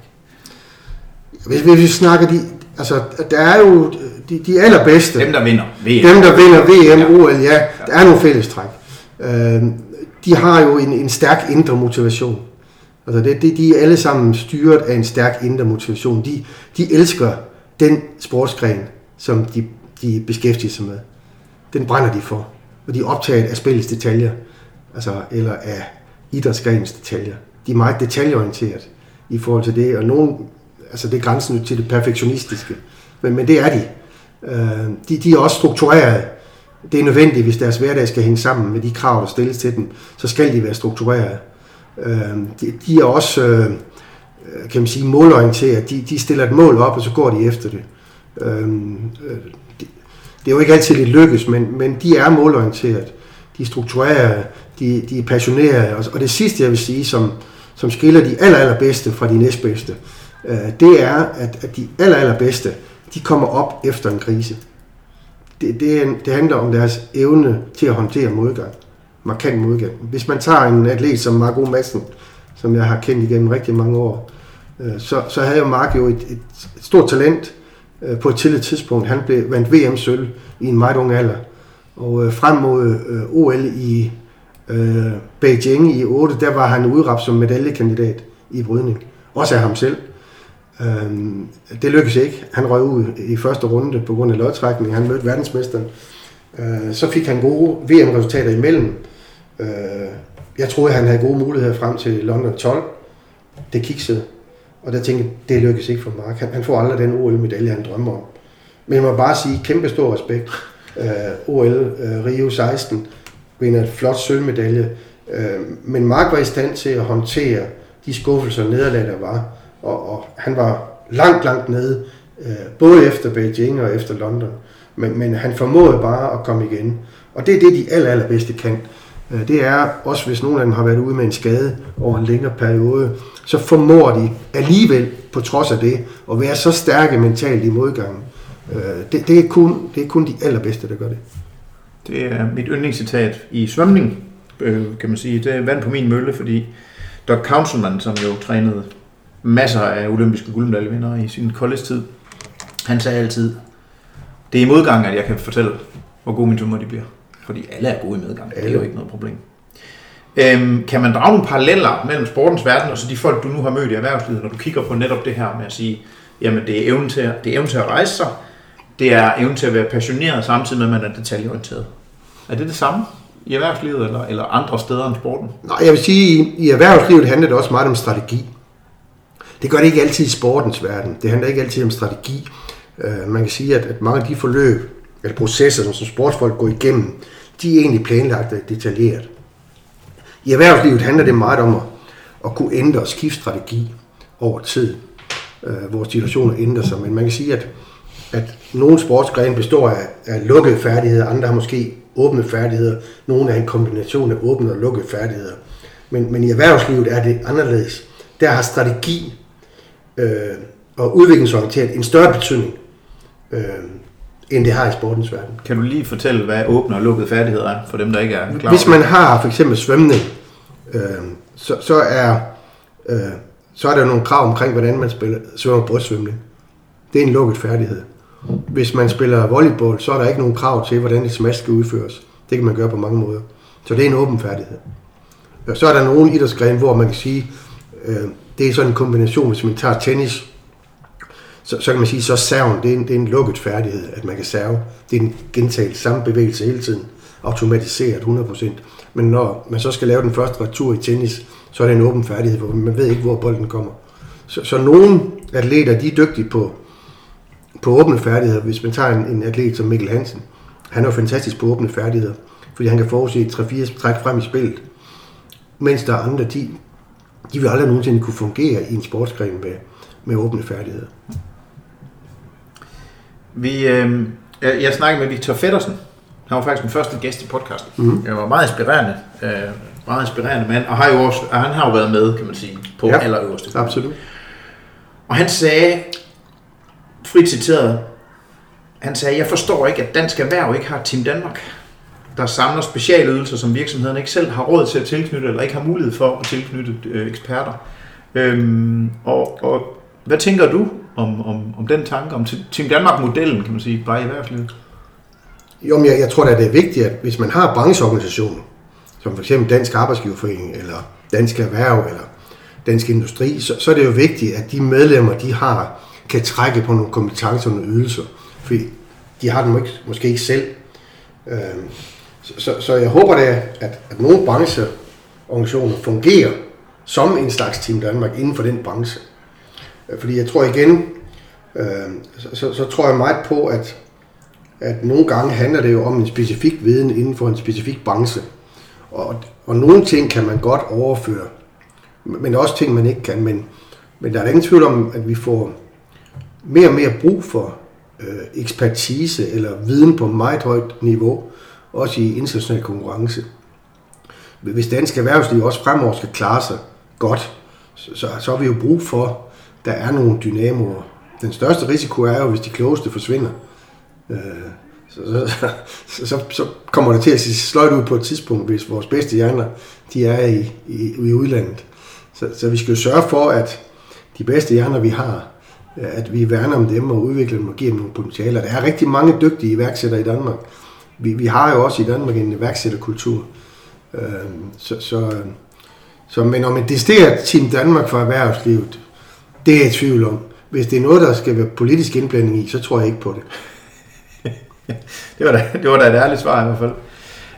Hvis, hvis vi snakker de, altså der er jo de, de allerbedste, Dem, der vinder VM. dem der vinder VM, Ja. OL, ja, der er nogle fællestræk. Øh, de har jo en, en stærk indre motivation. Altså det, det, de er alle sammen styret af en stærk indre motivation. De, de elsker den sportsgren, som de, de beskæftiger sig med. Den brænder de for. Og de er optaget af spillets detaljer, altså, eller af idrætsgrenens detaljer. De er meget detaljeorienteret i forhold til det, og nogen, altså det er grænsen jo til det perfektionistiske. Men, men det er de. Øh, de. De er også struktureret. Det er nødvendigt, hvis deres hverdag skal hænge sammen med de krav, der stilles til dem, så skal de være struktureret. Øh, de, de er også, øh, kan man sige, målorienteret. De, de stiller et mål op, og så går de efter det. Øh, det, det er jo ikke altid det lykkes, men, men de er målorienteret. De er struktureret de, de er passionerede. Og, og det sidste, jeg vil sige, som, som skiller de aller, allerbedste fra de næstbedste, øh, det er, at, at de aller, allerbedste, de kommer op efter en krise. Det, det, er en, det handler om deres evne til at håndtere modgang. Markant modgang. Hvis man tager en atlet som Marco Madsen, som jeg har kendt igennem rigtig mange år, øh, så, så havde jo Mark jo et, et stort talent øh, på et tidligt tidspunkt. Han blev vandt VM-sølv i en meget ung alder. Og øh, frem mod øh, OL i øh, Beijing i 8, der var han udråbt som medaljekandidat i brydning. Også af ham selv. Øhm, det lykkedes ikke. Han røg ud i første runde på grund af lodtrækning. Han mødte verdensmesteren. Øh, så fik han gode VM-resultater imellem. Øh, jeg troede, han havde gode muligheder frem til London 12. Det kiksede. Og der tænkte jeg, det lykkedes ikke for Mark. Han, han får aldrig den OL-medalje, han drømmer om. Men jeg må bare sige, kæmpe stor respekt. Øh, OL øh, Rio 16 vinder et flot sølvmedalje. Øh, men Mark var i stand til at håndtere de skuffelser og nederlag, der var. Og, og han var langt, langt nede, øh, både efter Beijing og efter London. Men, men han formåede bare at komme igen. Og det er det, de aller, allerbedste kan. Øh, Det er også, hvis nogen af dem har været ude med en skade over en længere periode, så formår de alligevel, på trods af det, at være så stærke mentalt i modgangen. Øh, Det, det, er kun, det er kun de allerbedste, der gør det. Det er mit yndlingscitat i svømning, øh, kan man sige. Det er vand på min mølle, fordi Doc Councilman, som jo trænede masser af olympiske guldmedaljevindere i sin college-tid, han sagde altid, Det er i modgang, at jeg kan fortælle, hvor gode mine tømmer de bliver. Fordi alle er gode i medgang. Det er jo ikke noget problem. Øhm, kan man drage nogle paralleller mellem sportens verden og så de folk, du nu har mødt i erhvervslivet, når du kigger på netop det her med at sige, jamen det er evnen til, at, det er evnen til at rejse sig, det er evnen til at være passioneret, samtidig med, at man er detaljeorienteret. Er det det samme i erhvervslivet eller, eller andre steder end sporten? Nej, jeg vil sige, i, i erhvervslivet handler det også meget om strategi. Det gør det ikke altid i sportens verden. Det handler ikke altid om strategi. Uh, man kan sige, at, at mange af de forløb, eller processer, som sportsfolk går igennem, de er egentlig planlagt og detaljeret. I erhvervslivet handler det meget om at, at kunne ændre og skifte strategi over tid, uh, hvor situationer ændrer sig. Men man kan sige, at, at nogle sportsgrene består af, af lukkede færdigheder, andre har måske åbne færdigheder, nogle er en kombination af åbne og lukkede færdigheder. Men, men i erhvervslivet er det anderledes. Der har strategi øh, og udviklingsorienteret en større betydning, øh, end det har i sportens verden. Kan du lige fortælle, hvad åbne og lukkede færdigheder er, for dem, der ikke er klar Hvis man har for eksempel svømning, øh, så, så, er, øh, så er der nogle krav omkring, hvordan man spiller, svømmer brystsvømning. Det er en lukket færdighed. Hvis man spiller volleyball, så er der ikke nogen krav til, hvordan et smash skal udføres. Det kan man gøre på mange måder. Så det er en åben færdighed. Øh, så er der nogle idrætsgrene, hvor man kan sige, øh, det er sådan en kombination, hvis man tager tennis, så, så kan man sige, så serven, det er, en, det er en lukket færdighed, at man kan serve. Det er en gentagelse, samme bevægelse hele tiden, automatiseret 100%. Men når man så skal lave den første retur i tennis, så er det en åben færdighed, hvor man ved ikke, hvor bolden kommer. Så, så nogle atleter, de er dygtige på, på åbne færdigheder. Hvis man tager en, en atlet som Mikkel Hansen, han er jo fantastisk på åbne færdigheder, fordi han kan forudse 3-4 træk frem i spillet. Mens der er andre, de, de vil aldrig nogensinde kunne fungere i en sportsgren med, med åbne færdigheder. Vi, øh, jeg, jeg snakkede med Victor Feddersen. Han var faktisk den første gæst i podcasten. Mm. Det var meget inspirerende. Øh, meget inspirerende mand, og har jo også, og han har jo været med, kan man sige, på ja, allerøverste. Absolut. Og han sagde, frit citeret, han sagde, jeg forstår ikke, at Dansk Erhverv ikke har Team Danmark, der samler specialydelser, som virksomheden ikke selv har råd til at tilknytte, eller ikke har mulighed for at tilknytte øh, eksperter. Øhm, og, og hvad tænker du om, om, om den tanke, om Team Danmark-modellen, kan man sige, bare i erhvervslivet? Jo, men jeg, jeg tror da, det er vigtigt, at hvis man har brancheorganisationer, som for eksempel Dansk Arbejdsgiverforening, eller Dansk Erhverv, eller Dansk Industri, så, så er det jo vigtigt, at de medlemmer, de har, kan trække på nogle kompetencer og nogle ydelser. Fordi de har dem ikke, måske ikke selv. Øh, så, så, så jeg håber da, at, at nogle brancheorganisationer fungerer som en slags Team Danmark inden for den branche. Øh, fordi jeg tror igen, øh, så, så, så tror jeg meget på, at, at nogle gange handler det jo om en specifik viden inden for en specifik branche. Og, og nogle ting kan man godt overføre, men også ting, man ikke kan. Men, men der er ingen tvivl om, at vi får mere og mere brug for øh, ekspertise eller viden på meget højt niveau, også i international konkurrence. Hvis dansk erhvervsliv også fremover skal klare sig godt, så, så, så har vi jo brug for, der er nogle dynamoer. Den største risiko er jo, hvis de klogeste forsvinder. Øh, så, så, så, så, så kommer det til at se sløjt ud på et tidspunkt, hvis vores bedste hjerner de er i, i, i udlandet. Så, så vi skal jo sørge for, at de bedste hjerner, vi har, at vi værner om dem og udvikler dem og giver dem nogle potentialer. Der er rigtig mange dygtige iværksættere i Danmark. Vi, vi har jo også i Danmark en iværksætterkultur. Øh, så, så, så, men om det er Team Danmark for erhvervslivet, det er jeg i tvivl om. Hvis det er noget, der skal være politisk indblanding i, så tror jeg ikke på det. det, var da, det var da et ærligt svar i hvert fald.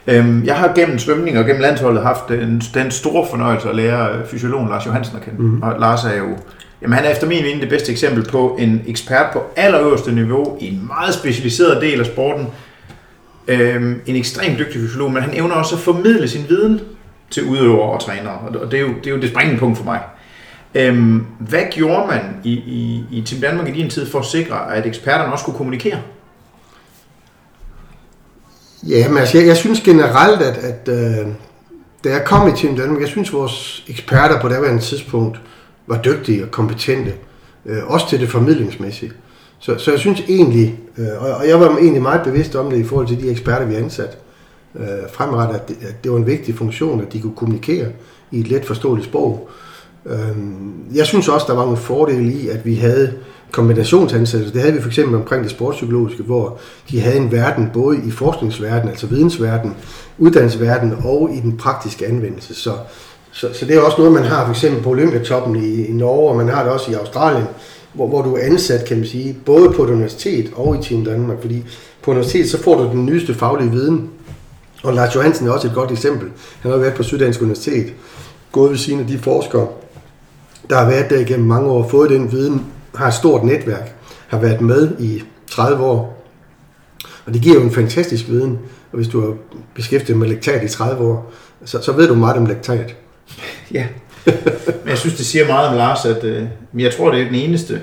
Øhm, jeg har gennem svømning og gennem landsholdet haft den, den store fornøjelse at lære fysiologen Lars Johansen at kende. Mm. Og Lars er jo Jamen, han er efter min mening det bedste eksempel på en ekspert på allerøverste niveau i en meget specialiseret del af sporten. Øhm, en ekstremt dygtig fysiolog, men han evner også at formidle sin viden til udøvere og trænere, og det er jo det, er jo det springende punkt for mig. Øhm, hvad gjorde man i, i, i Team Danmark i din tid for at sikre, at eksperterne også kunne kommunikere? Ja, men altså, jeg, jeg synes generelt, at, at øh, da jeg kom i Team Danmark, jeg synes vores eksperter på det her tidspunkt, var dygtige og kompetente, øh, også til det formidlingsmæssige. Så, så jeg synes egentlig, øh, og jeg var egentlig meget bevidst om det i forhold til de eksperter, vi har ansat øh, fremrettet, at det, at det var en vigtig funktion, at de kunne kommunikere i et let forståeligt sprog. Øh, jeg synes også, der var nogle fordele i, at vi havde kombinationsansættelser. Det havde vi for eksempel omkring det sportspsykologiske, hvor de havde en verden både i forskningsverdenen, altså vidensverdenen, uddannelsesverdenen og i den praktiske anvendelse. Så, så, så det er også noget, man har for eksempel på Olympiatoppen i, i Norge, og man har det også i Australien, hvor, hvor du er ansat, kan man sige, både på et universitet og i Team Danmark, fordi på universitet, så får du den nyeste faglige viden, og Lars Johansen er også et godt eksempel. Han har været på Syddansk Universitet, gået ved siden af de forskere, der har været der igennem mange år, fået den viden, har et stort netværk, har været med i 30 år. Og det giver jo en fantastisk viden, og hvis du har beskæftiget med lektat i 30 år, så, så ved du meget om lektat. Ja, men jeg synes, det siger meget om Lars, at øh, jeg tror, det er den eneste,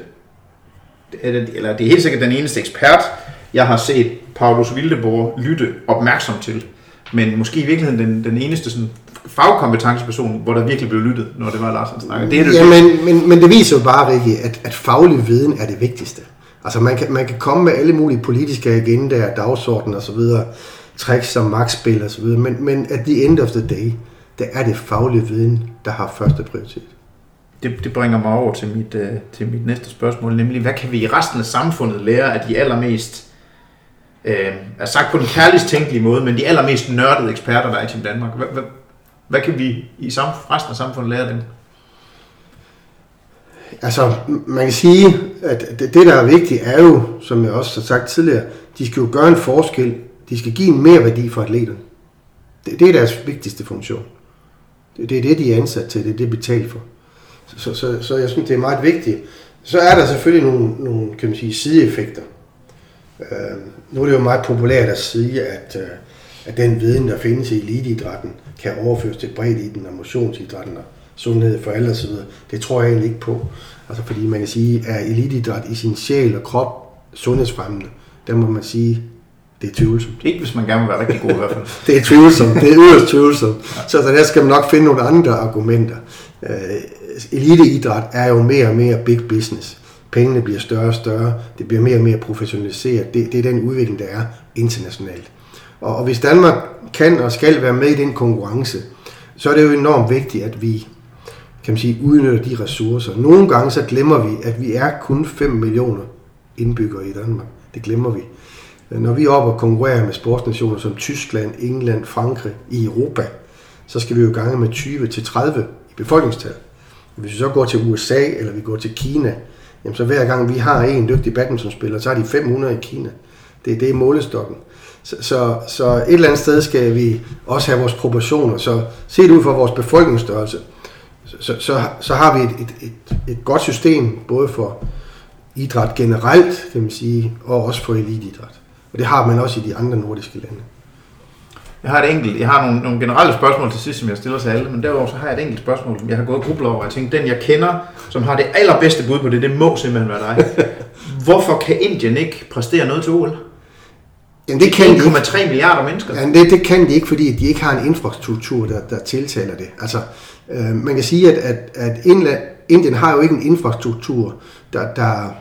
eller det er helt sikkert den eneste ekspert, jeg har set Paulus Vildeborg lytte opmærksom til. Men måske i virkeligheden den, den eneste sådan, fagkompetenceperson, hvor der virkelig blev lyttet, når det var Lars, han snakkede. Det er det, ja, men, men, men det viser jo bare, Rikke, at, at faglig viden er det vigtigste. Altså man kan, man kan komme med alle mulige politiske agendaer, dagsordner osv., tricks som magtspil osv., men, men at the end of the day, der er det faglige viden, der har første prioritet. Det, det bringer mig over til mit, uh, til mit næste spørgsmål, nemlig hvad kan vi i resten af samfundet lære af de allermest, uh, er sagt på den kærligst tænkelige måde, men de allermest nørdede eksperter, der er i Team Danmark? Hvad, hvad, hvad kan vi i resten af samfundet lære dem? Altså, man kan sige, at det, det, der er vigtigt, er jo, som jeg også har sagt tidligere, de skal jo gøre en forskel. De skal give en mere værdi for atleterne. Det, det er deres vigtigste funktion. Det, det er det, de er ansat til. Det er det, de betaler for. Så, så, så, så jeg synes, det er meget vigtigt. Så er der selvfølgelig nogle, nogle kan man sige, sideeffekter. Øh, nu er det jo meget populært at sige, at, øh, at den viden, der findes i eliteidrætten, kan overføres til den og motionsidrætten og sundhed for alle osv. Det tror jeg egentlig ikke på. Altså fordi man kan sige, at eliteidræt i sin sjæl og krop sundhedsfremmende, der må man sige, det er tvivlsomt. Ikke hvis man gerne vil være rigtig god i hvert fald. det er tvivlsomt. Det er yderst tvivlsomt. Ja. Så, så der skal man nok finde nogle andre argumenter. Uh, eliteidræt er jo mere og mere big business. Pengene bliver større og større. Det bliver mere og mere professionaliseret. Det, det er den udvikling, der er internationalt. Og, og hvis Danmark kan og skal være med i den konkurrence, så er det jo enormt vigtigt, at vi kan man sige, udnytter de ressourcer. Nogle gange så glemmer vi, at vi er kun 5 millioner indbyggere i Danmark. Det glemmer vi. Øh, når vi er oppe og konkurrerer med sportsnationer som Tyskland, England, Frankrig i Europa, så skal vi jo gange med 20-30 i befolkningstal. Hvis vi så går til USA eller vi går til Kina, jamen så hver gang vi har en dygtig badmintonspiller, så har de 500 i Kina. Det, det er målestokken. Så, så, så et eller andet sted skal vi også have vores proportioner. Så set ud fra vores befolkningsstørrelse, så, så, så har vi et, et, et, et godt system, både for idræt generelt, kan man sige, og også for eliteidræt. Og det har man også i de andre nordiske lande. Jeg har et enkelt, jeg har nogle, nogle generelle spørgsmål til sidst, som jeg stiller til alle, men derudover så har jeg et enkelt spørgsmål, som jeg har gået og grublet over, og jeg tænkte, den jeg kender, som har det allerbedste bud på det, det må simpelthen være dig. Hvorfor kan Indien ikke præstere noget til OL? Jamen, det kan 1,3 milliarder mennesker. Jamen, det, det kan de ikke, fordi de ikke har en infrastruktur, der, der tiltaler det. Altså, øh, man kan sige, at, at, at Indland, Indien har jo ikke en infrastruktur, der, der,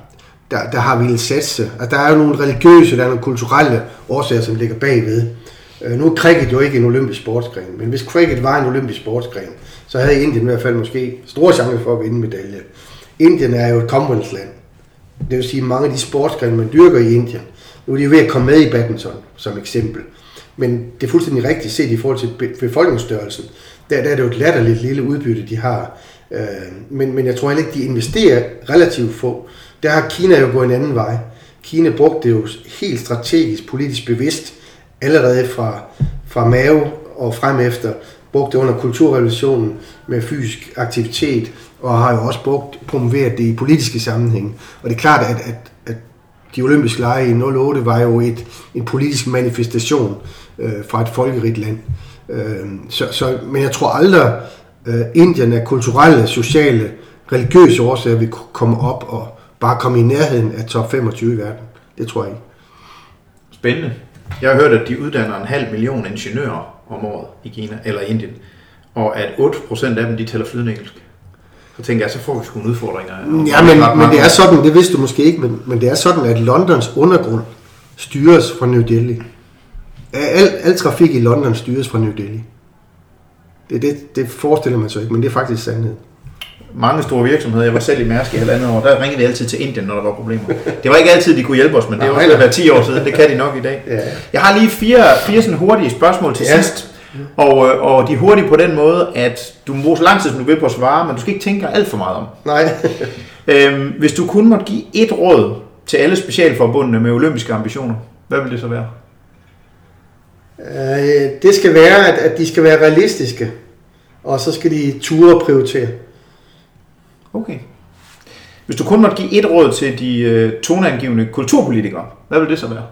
der, der har ville satse. Og der er jo nogle religiøse, der er nogle kulturelle årsager, som ligger bagved. Øh, nu er cricket jo ikke en olympisk sportsgren, men hvis cricket var en olympisk sportsgren, så havde Indien i hvert fald måske store chance for at vinde medalje. Indien er jo et Commonwealth-land. Det vil sige, at mange af de sportsgrene, man dyrker i Indien, nu er de jo ved at komme med i badminton, som eksempel. Men det er fuldstændig rigtigt set i forhold til befolkningsstørrelsen. Der, der er det jo et latterligt lille udbytte, de har. Øh, men, men jeg tror heller ikke, de investerer relativt få. Der har Kina jo gået en anden vej. Kina brugte det jo helt strategisk, politisk bevidst, allerede fra, fra Mao og frem efter, brugte det under kulturrevolutionen med fysisk aktivitet, og har jo også brugt, promoveret det i politiske sammenhæng. Og det er klart, at, at, at de olympiske lege i 08 var jo et, en politisk manifestation øh, fra et folkerigt land. Øh, så, så, men jeg tror aldrig, øh, Indien af kulturelle, sociale, religiøse årsager vil komme op og bare komme i nærheden af top 25 i verden. Det tror jeg ikke. Spændende. Jeg har hørt, at de uddanner en halv million ingeniører om året i Kina eller Indien, og at 8% af dem de taler flydende engelsk. Så tænker jeg, så får vi sgu nogle udfordringer. Ja, men, men det er sådan, det vidste du måske ikke, men, men det er sådan, at Londons undergrund styres fra New Delhi. Al, al trafik i London styres fra New Delhi. Det, det, det forestiller man sig ikke, men det er faktisk sandhed. Mange store virksomheder. Jeg var selv i Mærsk i halvandet år. Der ringede de altid til Indien, når der var problemer. Det var ikke altid, de kunne hjælpe os, men det var Nej, også nej. være 10 år siden. Det kan de nok i dag. Ja. Jeg har lige fire, fire sådan hurtige spørgsmål til Ja. sidst. Og, øh, og de er hurtige på den måde, at du må så lang tid, som du vil på at svare, men du skal ikke tænke alt for meget om. Nej. Øhm, hvis du kun måtte give et råd til alle specialforbundene med olympiske ambitioner, hvad vil det så være? Øh, det skal være, at, at de skal være realistiske, og så skal de ture og prioritere. Okay. Hvis du kun måtte give et råd til de øh, toneangivende kulturpolitikere, hvad vil det så være?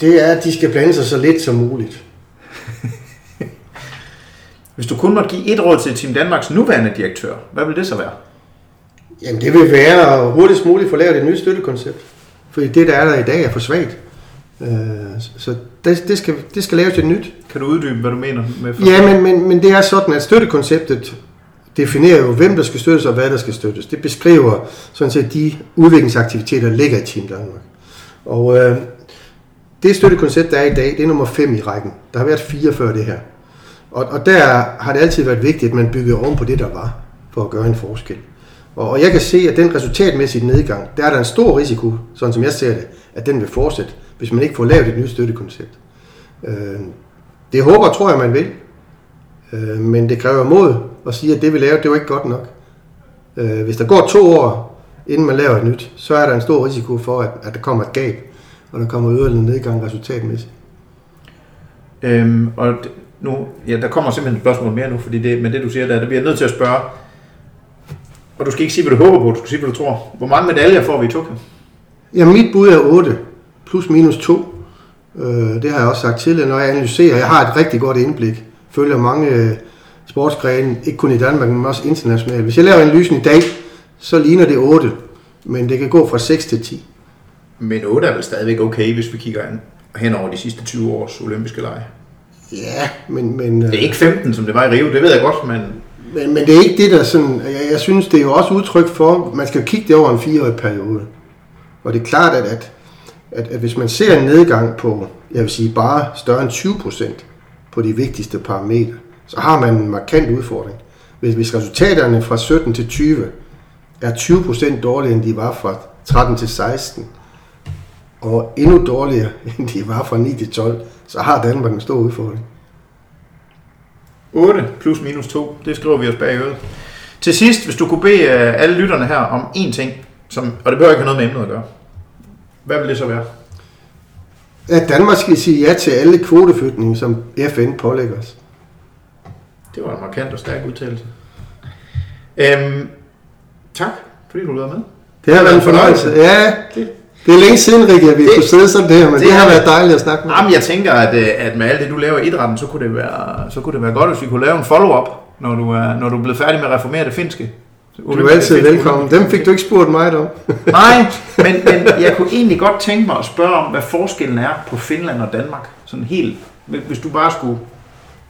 Det er, at de skal blande sig så lidt som muligt. Hvis du kun måtte give et råd til Team Danmarks nuværende direktør, hvad vil det så være? Jamen det vil være at hurtigst muligt få lavet et nyt støttekoncept. Fordi det, der er der i dag, er for svagt. Øh, Så det, det, skal, det skal laves et nyt. Kan du uddybe, hvad du mener med Ja, men, men, men det er sådan, at støttekonceptet definerer jo, hvem der skal støttes og hvad der skal støttes. Det beskriver sådan set de udviklingsaktiviteter, der ligger i Team Danmark. Og øh, det støttekoncept, der er i dag, det er nummer 5 i rækken. Der har været fire før det her. Og, og der har det altid været vigtigt, at man byggede oven på det, der var, for at gøre en forskel. Og, og jeg kan se, at den resultatmæssige nedgang, der er der en stor risiko, sådan som jeg ser det, at den vil fortsætte, hvis man ikke får lavet et nyt støttekoncept. Øh, det håber og tror jeg, man vil. Øh, men det kræver mod at sige, at det vi lavede, det var ikke godt nok. Øh, hvis der går to år, inden man laver et nyt, så er der en stor risiko for, at, at der kommer et gab, og der kommer yderligere nedgang resultatmæssigt. Øhm, og det, nu, ja, der kommer simpelthen et spørgsmål mere nu, fordi det, med det du siger der, der bliver jeg nødt til at spørge, og du skal ikke sige, hvad du håber på, du skal sige, hvad du tror. Hvor mange medaljer får vi i Tokyo? Ja, mit bud er 8, plus minus 2. Øh, det har jeg også sagt tidligere, når jeg analyserer. Jeg har et rigtig godt indblik. Følger mange øh, sportsgrene, ikke kun i Danmark, men også internationalt. Hvis jeg laver analysen i dag, så ligner det 8, men det kan gå fra 6 til 10. Men 8 er vel stadigvæk okay, hvis vi kigger hen over de sidste 20 års olympiske lege. Ja, men... men øh, Det er ikke 15, som det var i Rio, det ved jeg godt, men Men, men det er ikke det, der sådan... Jeg, jeg synes, det er jo også udtryk for, man skal kigge det over en fireårig periode. Og det er klart, at, at, at, at hvis man ser en nedgang på, jeg vil sige, bare større end 20 procent på de vigtigste parametre, så har man en markant udfordring. Hvis, hvis resultaterne fra 17 til 20 er 20% dårligere, end de var fra 13 til 16, og endnu dårligere, end de var fra 9 til 12, så har Danmark en stor udfordring. 8 plus minus 2, det skriver vi os bag øret. Til sidst, hvis du kunne bede øh, alle lytterne her om én ting, som, og det behøver ikke have noget med emnet at gøre, hvad vil det så være? At Danmark skal sige ja til alle kvoteflytninger, som FN pålægger os. Det var en markant og stærk udtalelse. Øhm, tak, fordi du lavede med. Det har været en fornøjelse. Ja, det er længe siden, Rikke, at vi Det- kunne sidde sådan der, men det det, har har været dejligt at snakke med. Jamen, jeg tænker, at, øh, at med alt det, du laver i idrætten, så kunne, det være, så kunne det være godt, hvis vi kunne lave en follow-up, når du er, når du er blevet færdig med at reformere det finske. Du er altid velkommen. Dem fik du ikke spurgt mig om. Nej, men, men jeg kunne egentlig godt tænke mig at spørge om, hvad forskellen er på Finland og Danmark. Sådan helt, hvis du bare skulle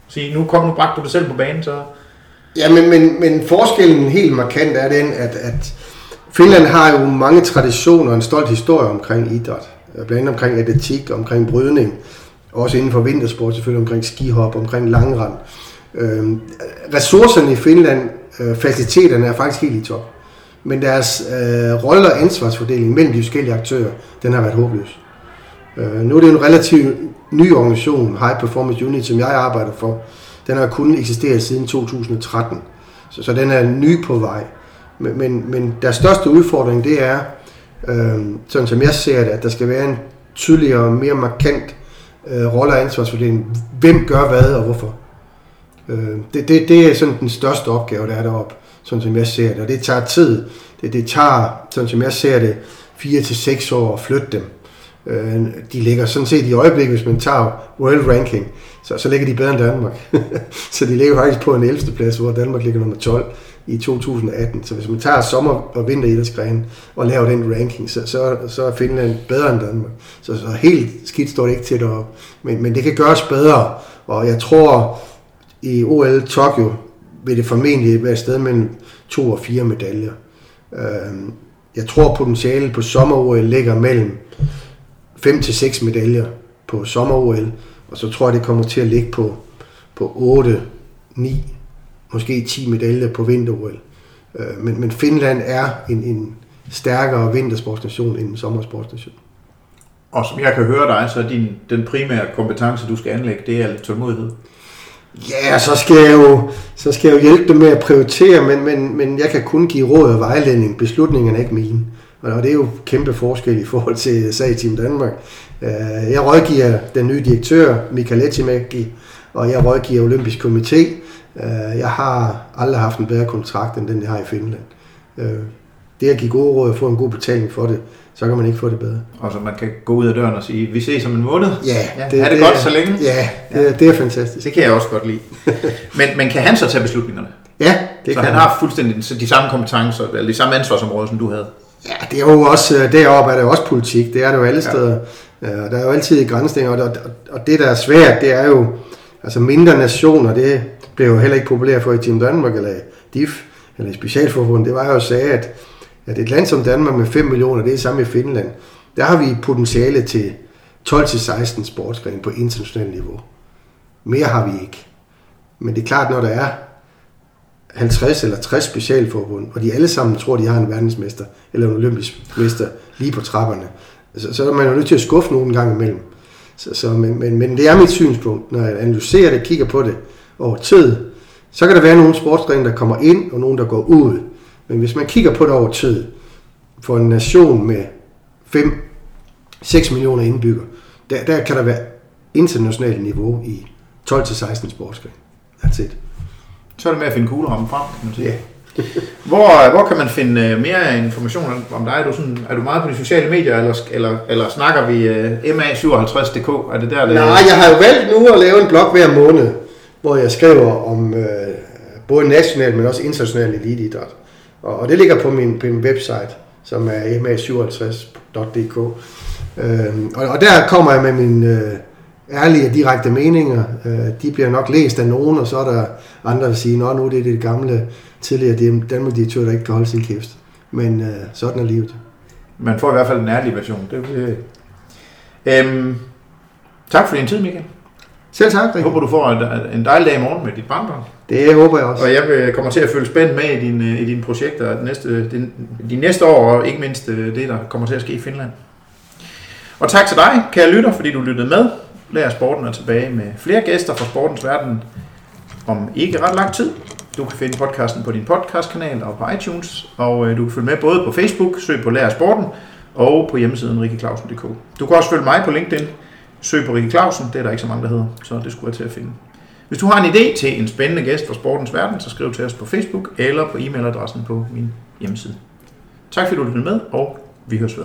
sige, nu kom nu bragte du det selv på banen, så... Ja, men, men, men forskellen helt markant er den, at, at Finland har jo mange traditioner og en stolt historie omkring idræt. Blandt andet omkring atletik, omkring brydning. Også inden for vintersport selvfølgelig, omkring skihop, omkring langrand. Øhm, ressourcerne i Finland, øh, faciliteterne er faktisk helt i top. Men deres øh, rolle og ansvarsfordeling mellem de forskellige aktører, den har været håbløs. Øh, nu er det en relativt ny organisation, High Performance Unit, som jeg arbejder for. Den har kun eksisteret siden 2013, så, så den er ny på vej. Men, men, men deres største udfordring, det er, øh, sådan som jeg ser det, at der skal være en tydeligere og mere markant øh, rolle- og ansvarsfordeling. Hvem gør hvad og hvorfor? Øh, det, det, det er sådan den største opgave, der er deroppe, sådan som jeg ser det. Og det tager tid. Det, det tager, sådan som jeg ser det, 4 til seks år at flytte dem. Øh, de ligger sådan set i øjeblikket, hvis man tager world ranking, så, så ligger de bedre end Danmark. så de ligger faktisk på en 11. plads, hvor Danmark ligger nummer 12 i 2018. Så hvis man tager sommer- og vinteridrætsgrene og laver den ranking, så, så, så er Finland bedre end Danmark. Så, så helt skidt står det ikke til deroppe. Men, men det kan gøres bedre, og jeg tror, i OL Tokyo vil det formentlig være et sted mellem to og fire medaljer. Øhm, jeg tror potentialet på sommer-OL ligger mellem 5 til 6 medaljer på sommer-OL, og så tror jeg, det kommer til at ligge på, på 8, 9 måske 10 medaljer på vinter-OL. Øh, men, men Finland er en, en stærkere vintersportsnation end en sommersportsnation. Og som jeg kan høre dig, så er din, den primære kompetence, du skal anlægge, det er tålmodighed. Ja, så skal jeg jo, så skal jeg jo hjælpe dem med at prioritere, men, men, men jeg kan kun give råd og vejledning. Beslutningerne er ikke mine. Og det er jo kæmpe forskel i forhold til sag Team Danmark. Øh, jeg rådgiver den nye direktør, Michael Etimaki, og jeg rådgiver Olympisk Komité. Øh, jeg har aldrig haft en bedre kontrakt, end den, jeg har i Finland. Øh, Øh, det at give gode råd og få en god betaling for det, så kan man ikke få det bedre. Og så man kan gå ud af døren og sige, vi ses om en måned. Ja, ja det, er det, det godt så længe? Ja, det, ja. det er fantastisk. Det kan jeg også godt lide. men, men kan han så tage beslutningerne? Ja, det så kan han har fuldstændig de samme kompetencer, eller de samme ansvarsområder, som du havde? Ja, det er jo også, øh, deroppe er det jo også politik, det er det jo alle ja. steder. Der er jo altid grænsninger, og, og det der er svært, det er jo, altså mindre nationer, det blev jo heller ikke populært for i Team Danmark, eller DIF, eller i Specialforbundet, det var jo at sige, at at et land som Danmark med 5 millioner, det er samme i Finland, der har vi potentiale til 12-16 sportsgrene på internationalt niveau. Mere har vi ikke. Men det er klart, når der er 50 eller 60 specialforbund, og de alle sammen tror, de har en verdensmester eller en olympisk mester lige på trapperne, så, så er man jo nødt til at skuffe nogen gang imellem. Så, så, men, men, men det er mit synspunkt. Når jeg analyserer det, kigger på det over tid, så kan der være nogle sportsgrene, der kommer ind, og nogle, der går ud. Men hvis man kigger på det over tid, for en nation med 5-6 millioner indbyggere, der, der kan der være internationalt niveau i 12-16 sportsgrene. That's it. Så er det med at finde kuglerammen frem, kan man sige. Ja. hvor, hvor kan man finde øh, mere information om dig? Er du, sådan, er du meget på de sociale medier, eller, eller, eller snakker vi uh, MA57.dk? Er det der, det... Nej, jeg har jo valgt nu at lave en blog hver måned, hvor jeg skriver om uh, både national, men også international eliteidræt. Og, og det ligger på min, på min website, som er ma57.dk. Øh, og, og der kommer jeg med mine øh, ærlige og direkte meninger. Øh, de bliver nok læst af nogen, og så er der andre, der siger, at nu er det det gamle tidligere Danmark-direktør, der ikke kan holde sin kæft. Men øh, sådan er livet. Man får i hvert fald en ærlig version. Det, øh. Øhm, tak for din tid, Michael. Selv tak. Jeg håber, du får en, dejlig dag i morgen med dit barnbarn. Det håber jeg også. Og jeg kommer til at følge spændt med i dine, i dine projekter de næste, de, de næste år, og ikke mindst øh, det, der kommer til at ske i Finland. Og tak til dig, kære lytter, fordi du lyttede med. Lær Sporten er tilbage med flere gæster fra sportens verden om ikke ret lang tid. Du kan finde podcasten på din podcastkanal og på iTunes, og øh, du kan følge med både på Facebook, søg på Lær Sporten, og på hjemmesiden rikkeklausen.dk. Du kan også følge mig på LinkedIn, søg på Rikke Clausen, det er der ikke så mange, der hedder, så det skulle jeg til at finde. Hvis du har en idé til en spændende gæst fra sportens verden, så skriv til os på Facebook eller på e-mailadressen på min hjemmeside. Tak fordi du lyttede med, og vi høres ved.